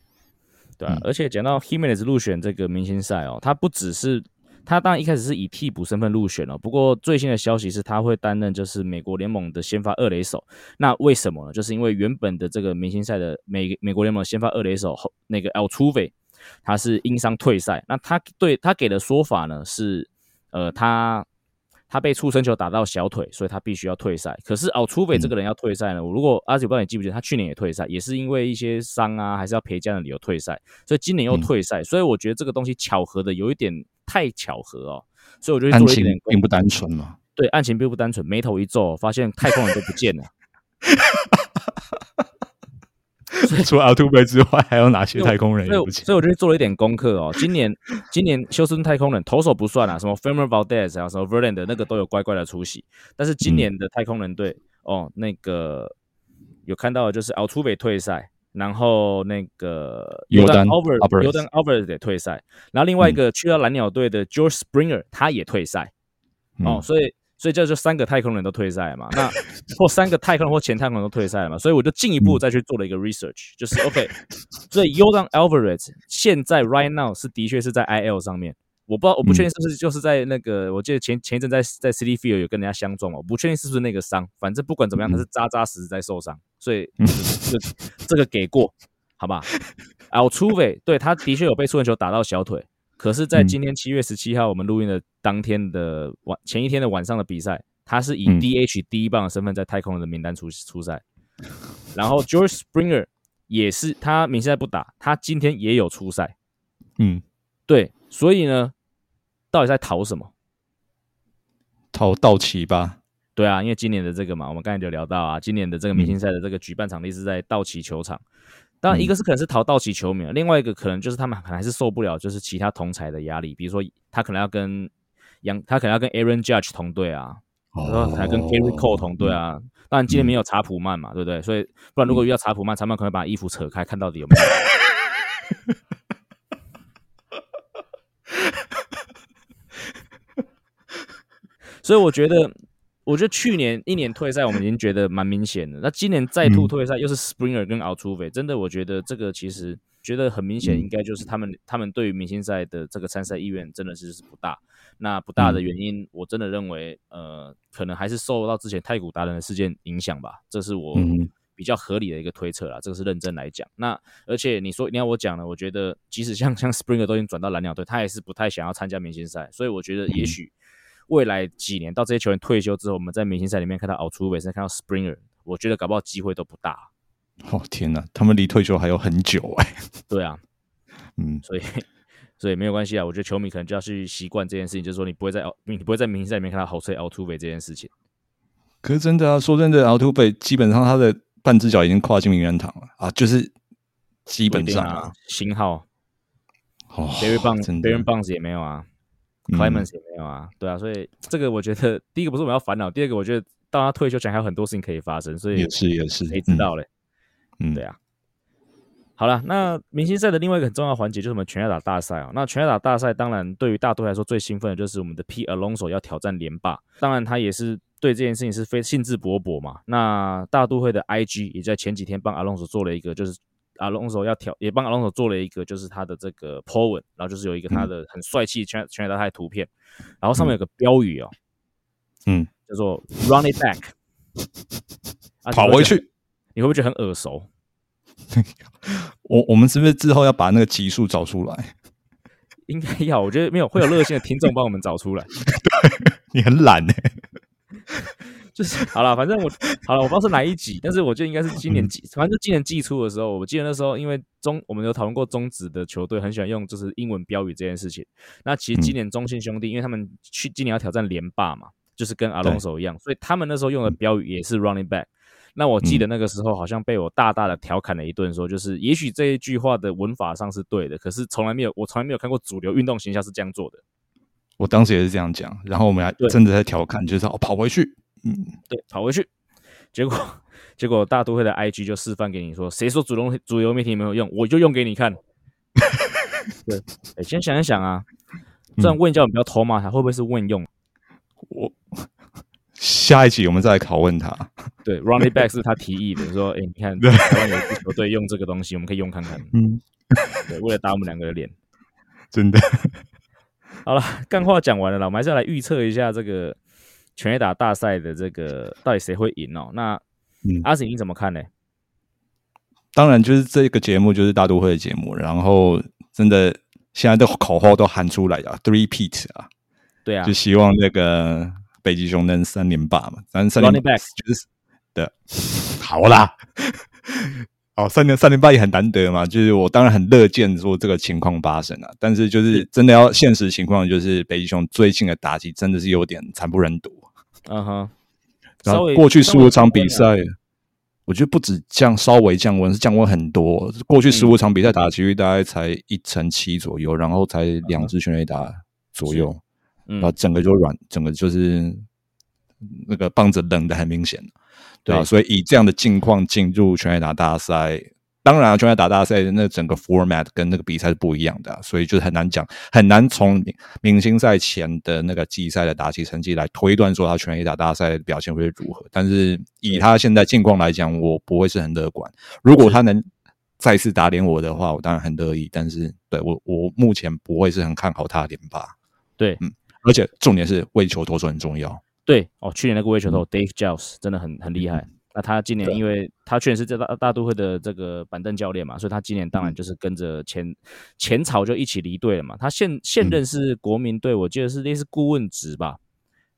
Speaker 2: 对啊，而且讲到 Himenes 入选这个明星赛哦，他不只是。他当然一开始是以替补身份入选了，不过最新的消息是他会担任就是美国联盟的先发二垒手。那为什么呢？就是因为原本的这个明星赛的美美国联盟先发二垒手后那个非他是因伤退赛。那他对他给的说法呢是，呃，他他被触身球打到小腿，所以他必须要退赛。可是奥除非这个人要退赛呢？我如果阿九不知道你记不记得，他去年也退赛，也是因为一些伤啊，还是要陪家的理由退赛，所以今年又退赛。所以我觉得这个东西巧合的有一点。太巧合哦，所以我就做了一点，
Speaker 3: 并不单纯嘛。
Speaker 2: 对，案情并不单纯。眉头一皱，发现太空人都不见了。[LAUGHS]
Speaker 3: 除了阿图贝之外，还有哪些太空人也不见？
Speaker 2: 所以我就做了一点功课哦。今年，[LAUGHS] 今年休斯顿太空人投手不算啊，什么 Famer Valdez 啊，什么 Verlander 那个都有乖乖的出席。但是今年的太空人队哦，那个有看到的就是奥图贝退赛。然后那个
Speaker 3: Jordan
Speaker 2: Over，Jordan Over 得退赛。然后另外一个去到蓝鸟队的 George Springer，他也退赛。哦，所以所以这就三个太空人都退赛嘛。那 [LAUGHS] 或三个太空人或前太空人都退赛了嘛。所以我就进一步再去做了一个 research，就是 OK。所以 Jordan Alvarez 现在 right now 是的确是在 IL 上面。我不知道，我不确定是不是就是在那个，我记得前前一阵在在 City Field 有跟人家相撞嘛，我不确定是不是那个伤，反正不管怎么样，他是扎扎实实在受伤，所以这 [LAUGHS] 这个给过，好吧？Al t u v 对他的确有被触球打到小腿，可是，在今天七月十七号我们录音的当天的晚前一天的晚上的比赛，他是以 DH 第一棒的身份在太空人的名单出出赛，然后 George Springer 也是他明星赛不打，他今天也有出赛，嗯，对，所以呢。到底在逃什么？
Speaker 3: 逃道奇吧？
Speaker 2: 对啊，因为今年的这个嘛，我们刚才就聊到啊，今年的这个明星赛的这个举办场地是在道奇球场。当然，一个是可能是逃道奇球迷，另外一个可能就是他们可能还是受不了，就是其他同才的压力，比如说他可能要跟杨，他可能要跟 Aaron Judge 同队啊，然后还跟 Gary Cole 同队啊。当然今年没有查普曼嘛，对不对？所以不然如果遇到查普曼，查普曼可能把衣服扯开，看到底有没有。[LAUGHS] 所以我觉得，我觉得去年一年退赛，我们已经觉得蛮明显的。那今年再度退赛，又是 Springer 跟 a l t u v e 真的，我觉得这个其实觉得很明显，应该就是他们他们对于明星赛的这个参赛意愿真的是是不大。那不大的原因，我真的认为，呃，可能还是受到之前太古达人的事件影响吧。这是我比较合理的一个推测啦。这个是认真来讲。那而且你说你要我讲呢，我觉得即使像像 Springer 都已经转到蓝鸟队，他也是不太想要参加明星赛。所以我觉得也许。未来几年到这些球员退休之后，我们在明星赛里面看到奥出尾声，看到 Springer，我觉得搞不好机会都不大。
Speaker 3: 哦天哪，他们离退休还有很久哎。[LAUGHS]
Speaker 2: 对啊，嗯，所以所以没有关系啊。我觉得球迷可能就要去习惯这件事情，就是说你不会在奥你不会在明星赛里面看到好吹奥出尾这件事情。
Speaker 3: 可是真的啊，说真的，奥出尾基本上他的半只脚已经跨进名人堂了啊，就是基本上啊，
Speaker 2: 型号哦，Barry Bonds，Barry Bonds 也没有啊。Clemens 也没有啊，对啊，所以这个我觉得第一个不是我们要烦恼，第二个我觉得到他退休前还有很多事情可以发生，所以
Speaker 3: 也是也是
Speaker 2: 谁知道嘞？嗯，对啊。好了，那明星赛的另外一个很重要环节就是我们全垒打大赛啊。那全垒打大赛当然对于大都来说最兴奋的就是我们的 P Alonso 要挑战连霸，当然他也是对这件事情是非兴致勃勃嘛。那大都会的 IG 也在前几天帮 Alonso 做了一个就是。阿隆索要挑，也帮阿隆索做了一个，就是他的这个 po 文，然后就是有一个他的很帅气全全打他的图片，然后上面有个标语哦，嗯，叫做 Run it back，
Speaker 3: 跑回去，
Speaker 2: 你会不会觉得很耳熟？[LAUGHS]
Speaker 3: 我我们是不是之后要把那个级数找出来？
Speaker 2: 应该要，我觉得没有会有热心的听众帮我们找出来。[LAUGHS]
Speaker 3: 你很懒呢。
Speaker 2: 就是好了，反正我好了，我不知道是哪一集，但是我觉得应该是今年季，反正就今年季初的时候，我记得那时候因为中我们有讨论过中职的球队很喜欢用就是英文标语这件事情。那其实今年中信兄弟，因为他们去今年要挑战联霸嘛，就是跟阿隆索一样，所以他们那时候用的标语也是 running back。那我记得那个时候好像被我大大的调侃了一顿，说就是也许这一句话的文法上是对的，可是从来没有我从来没有看过主流运动形象是这样做的。
Speaker 3: 我当时也是这样讲，然后我们还真的在调侃，就是哦跑回去。
Speaker 2: 嗯，对，跑回去，结果结果大都会的 IG 就示范给你说，谁说主动主流媒体没有用，我就用给你看。[LAUGHS] 对，哎，先想一想啊，这样问叫你不要偷骂他，会不会是问用？
Speaker 3: 我下一期我们再来拷问他。
Speaker 2: 对，Running Back 是他提议的，说，哎，你看台湾有一支球队用这个东西，我们可以用看看。嗯，对，为了打我们两个的脸，
Speaker 3: 真的。
Speaker 2: 好了，干话讲完了啦，我们还是要来预测一下这个全垒打大赛的这个到底谁会赢哦。那
Speaker 3: 嗯。
Speaker 2: 阿信你怎么看呢？
Speaker 3: 当然，就是这个节目就是大都会的节目，然后真的现在的口号都喊出来了，three peat 啊，
Speaker 2: 对啊。
Speaker 3: 就，希望那个北极熊能三连霸嘛，咱三连
Speaker 2: back
Speaker 3: 就是的，好啦，[LAUGHS] 哦，三连三连霸也很难得嘛，就是我当然很乐见说这个情况发生啊，但是就是真的要现实情况，就是北极熊最近的打击真的是有点惨不忍睹，
Speaker 2: 嗯哼，
Speaker 3: 然后过去十五场比，赛，我觉得不止降稍微降温，是降温很多。过去十五场比赛打的几率大概才一成七左右，然后才两支全垒打左右，
Speaker 2: 嗯
Speaker 3: 然后整个就软，整个就是那个棒子冷的很明显，对啊，所以以这样的境况进入全垒打大赛。当然啊，全垒打大赛的那整个 format 跟那个比赛是不一样的啊、所以就是很难讲，很难从明明星赛前的那个季赛的打击成绩来推断说他全垒打大赛的表现会如何。但是以他现在近况来讲，我不会是很乐观。如果他能再次打脸我的话，我当然很乐意。但是对我我目前不会是很看好他的连霸，
Speaker 2: 对嗯
Speaker 3: 而且重点是为球投手很重要。
Speaker 2: 对哦，去年那个为球头 Dave Giles 真的很很厉害。那他今年因为他去年是这大大都会的这个板凳教练嘛，所以他今年当然就是跟着前前草就一起离队了嘛。他现现任是国民队，我记得是类似顾问职吧。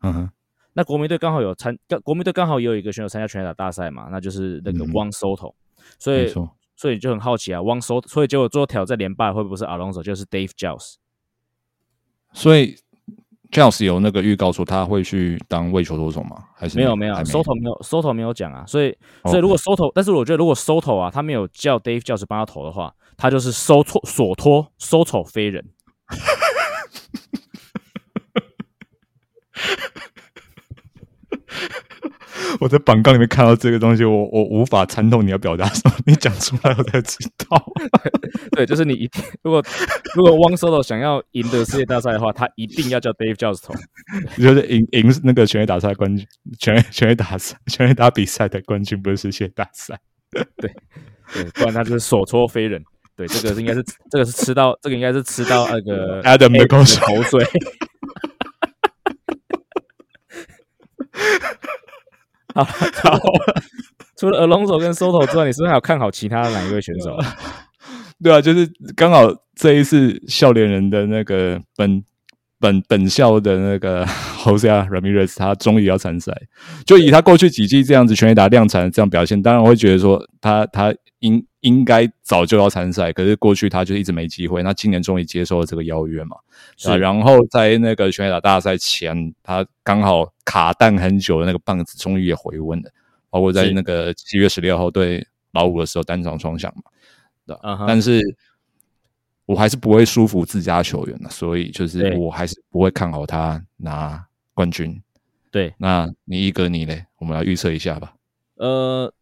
Speaker 3: 嗯哼，
Speaker 2: 那国民队刚好有参，刚国民队刚好也有一个选手参加全垒打大赛嘛，那就是那个
Speaker 3: 嗯
Speaker 2: One Soto，、所以。所以就很好奇啊，One Soto，所以结果最后挑战连败会不会是 Alonso，就是 Dave Jones？
Speaker 3: 所以 Giles 有那个预告说他会去当卫球投手吗？还是
Speaker 2: 没有没有
Speaker 3: 还
Speaker 2: ，Soto 没有 Soto 没有讲啊，所以所以如果 Soto，但是我觉得如果 Soto 啊，他没有叫 Dave Giles 帮他投的话，他就是收错所托收丑非人。[LAUGHS]
Speaker 3: 我在榜纲里面看到这个东西，我我无法参透你要表达什么，你讲出来我才知道。[LAUGHS]
Speaker 2: 对，就是你一定如果如果 One Soto 想要赢得世界大赛的话，他一定要叫 Dave Jones 投。
Speaker 3: 就是赢赢那个全垒打赛冠军，全全垒打赛全垒打比赛的冠军，不是世界大赛。
Speaker 2: 对对，不然他就是手搓飞人。对，这个应该是这个是吃到这个应该是吃到那个 [LAUGHS]
Speaker 3: Adam 的口水。[LAUGHS] [LAUGHS]
Speaker 2: 好，好 [LAUGHS] 除了 Alonso 跟 Soto 之外，你是不是还有看好其他的哪一位选手？[LAUGHS]
Speaker 3: 对啊，就是刚好这一次笑脸人的那个本本本校的那个 Jose Ramirez，他终于要参赛。就以他过去几季这样子全垒打量产的这样表现，当然我会觉得说他他应应该早就要参赛，可是过去他就一直没机会。那今年终于接受了这个邀约嘛，
Speaker 2: 是
Speaker 3: 啊，然后在那个全垒打大赛前，他刚好卡弹很久的那个棒子终于也回温了，包括在那个七月十六号对老五的时候单场双响嘛。对
Speaker 2: 嗯哼
Speaker 3: 但是我还是不会舒服自家球员的，所以就是我还是不会看好他拿冠军。
Speaker 2: 对，
Speaker 3: 那你一哥你嘞，我们来预测一下吧。
Speaker 2: 呃，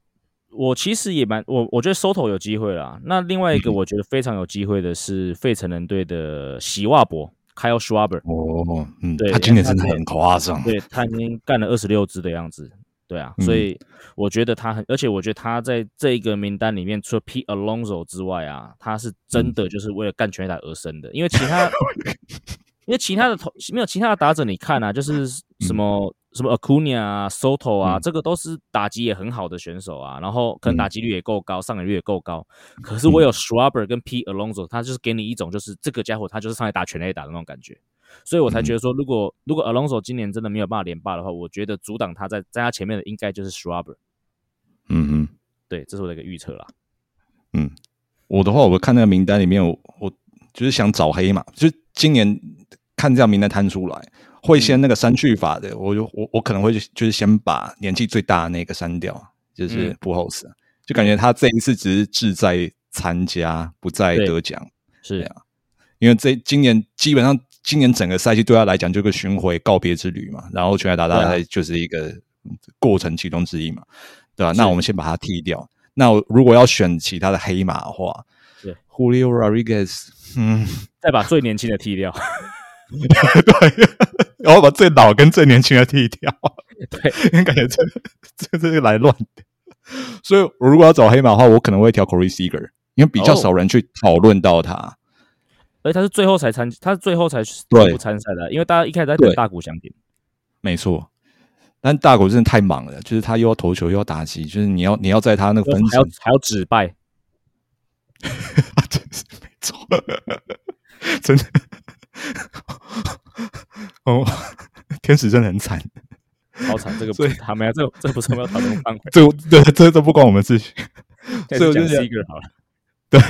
Speaker 2: 我其实也蛮我我觉得 Soto 有机会啦。那另外一个
Speaker 3: 嗯
Speaker 2: 我觉得非常有机会的是费城人队的席瓦博 Kyle Schwarber。
Speaker 3: 哦，嗯，
Speaker 2: 对
Speaker 3: 他今年真的很夸张。
Speaker 2: 对他已经干了二十六支的样子，对啊，
Speaker 3: 嗯
Speaker 2: 所以我觉得他很，而且我觉得他在这一个名单里面，除了 P Alonso 之外啊，他是真的就是为了干全垒打而生的，因为其他，[LAUGHS] 因为其他的投没有其他的打者，你看啊，就是什么。什么 Acuna 啊，Soto 啊，
Speaker 3: 嗯
Speaker 2: 这个都是打击也很好的选手啊，然后可能
Speaker 3: 嗯
Speaker 2: 打击率也够高，上垒率也够高。可是我有 Schwarber 跟 P Alonso，他就是给你一种就是这个家伙他就是上来打全垒打的那种感觉。所以我才觉得说，如果如果 Alonso 今年真的没有办法连霸的话，我觉得阻挡他在在他前面的应该就是 Schwarber。
Speaker 3: 嗯哼。
Speaker 2: 对，这是我的一个预测啦。
Speaker 3: 嗯，我的话，我看那个名单里面，我我就是想找黑马，就是今年看这样名单摊出来，会先那个删去法的，我就我我可能会就是先把年纪最大的那个删掉，就是
Speaker 2: 嗯。
Speaker 3: b u h o s 就感觉他这一次只是志在参加，不在得奖，
Speaker 2: 是。
Speaker 3: 对啊。因为这今年基本上今年整个赛季对他来讲就个巡回告别之旅嘛，然后全垒打大
Speaker 2: 对啊。
Speaker 3: 赛就是一个过程其中之一嘛，对吧、
Speaker 2: 是。
Speaker 3: 那我们先把它踢掉。那如果要选其他的黑马的话，
Speaker 2: 是
Speaker 3: ，Julio Rodriguez，嗯，
Speaker 2: 再把最年轻的剃掉。[LAUGHS]
Speaker 3: 对，[LAUGHS] 然后把最老跟最年轻的剔掉，
Speaker 2: 对，
Speaker 3: 因为感觉这这这个来乱的。所以，我如果要找黑马的话，我可能会挑 Corey Seager，因为比较
Speaker 2: 哦
Speaker 3: 少人去讨论到他。
Speaker 2: 而且他是最后才参，他是最后才
Speaker 3: 对
Speaker 2: 不参赛的，因为大家一开始在等大谷翔平。
Speaker 3: 没错。但大谷真的太忙了，就是他又要投球又要打击，就是你要你要在他那个分身，
Speaker 2: 还要还要指败，[LAUGHS]
Speaker 3: 真是没错，真的。[LAUGHS] 哦，天使真的很惨，
Speaker 2: 好惨！这个
Speaker 3: 所以
Speaker 2: 他们呀这这不是我们要讨论的范围，[LAUGHS]
Speaker 3: 这对这都不关我们事情。[LAUGHS] 所以我就想
Speaker 2: Seager 好了。
Speaker 3: 对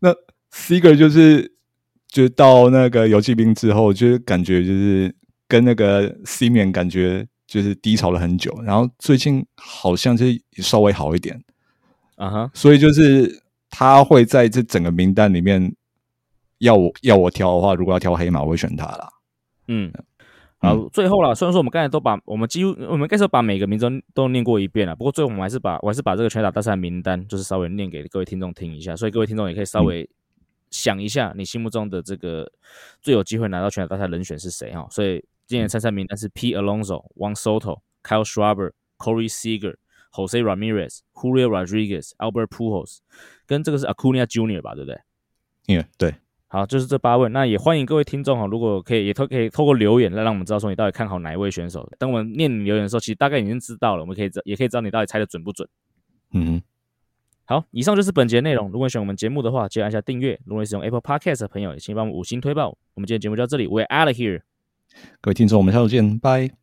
Speaker 3: 那 Seager 就是就是到那个游骑兵之后，就是感觉就是跟那个 C 面感觉就是低潮了很久，然后最近好像是稍微好一点，
Speaker 2: 啊哈，
Speaker 3: 所以就是他会在这整个名单里面要我要我挑的话，如果要挑黑马，我会选他啦。
Speaker 2: 嗯，好，最后啦，虽然说我们刚才都把我们几乎我们应该是把每个名字都都念过一遍了，不过最后我们还是把我还是把这个拳打大赛名单就是稍微念给各位听众听一下，所以各位听众也可以稍微想一下你心目中的这个最有机会拿到拳打大赛人选是谁哈。所以今年参赛名单是 P. Alonso、Juan Soto、Kyle Schwarber、Corey Seager、Jose Ramirez、Julio Rodriguez、Albert Pujols，跟这个是 Acuna Junior 吧，对不对？
Speaker 3: 因为对，
Speaker 2: 好，就是这八位。那也欢迎各位听众哈，如果可以，也都可以透过留言来让我们知道说你到底看好哪一位选手。等我们念你留言的时候，其实大概已经知道了，我们可以知也可以知道你到底猜的准不准。
Speaker 3: 嗯哼，
Speaker 2: 好，以上就是本节内容。如果你喜欢我们节目的话，记得按下订阅。如果你使用 Apple Podcast 的朋友，也请帮我们五星推爆。我们今天节目就到这里，We're out of here。
Speaker 3: 各位听众，我们下周见，拜。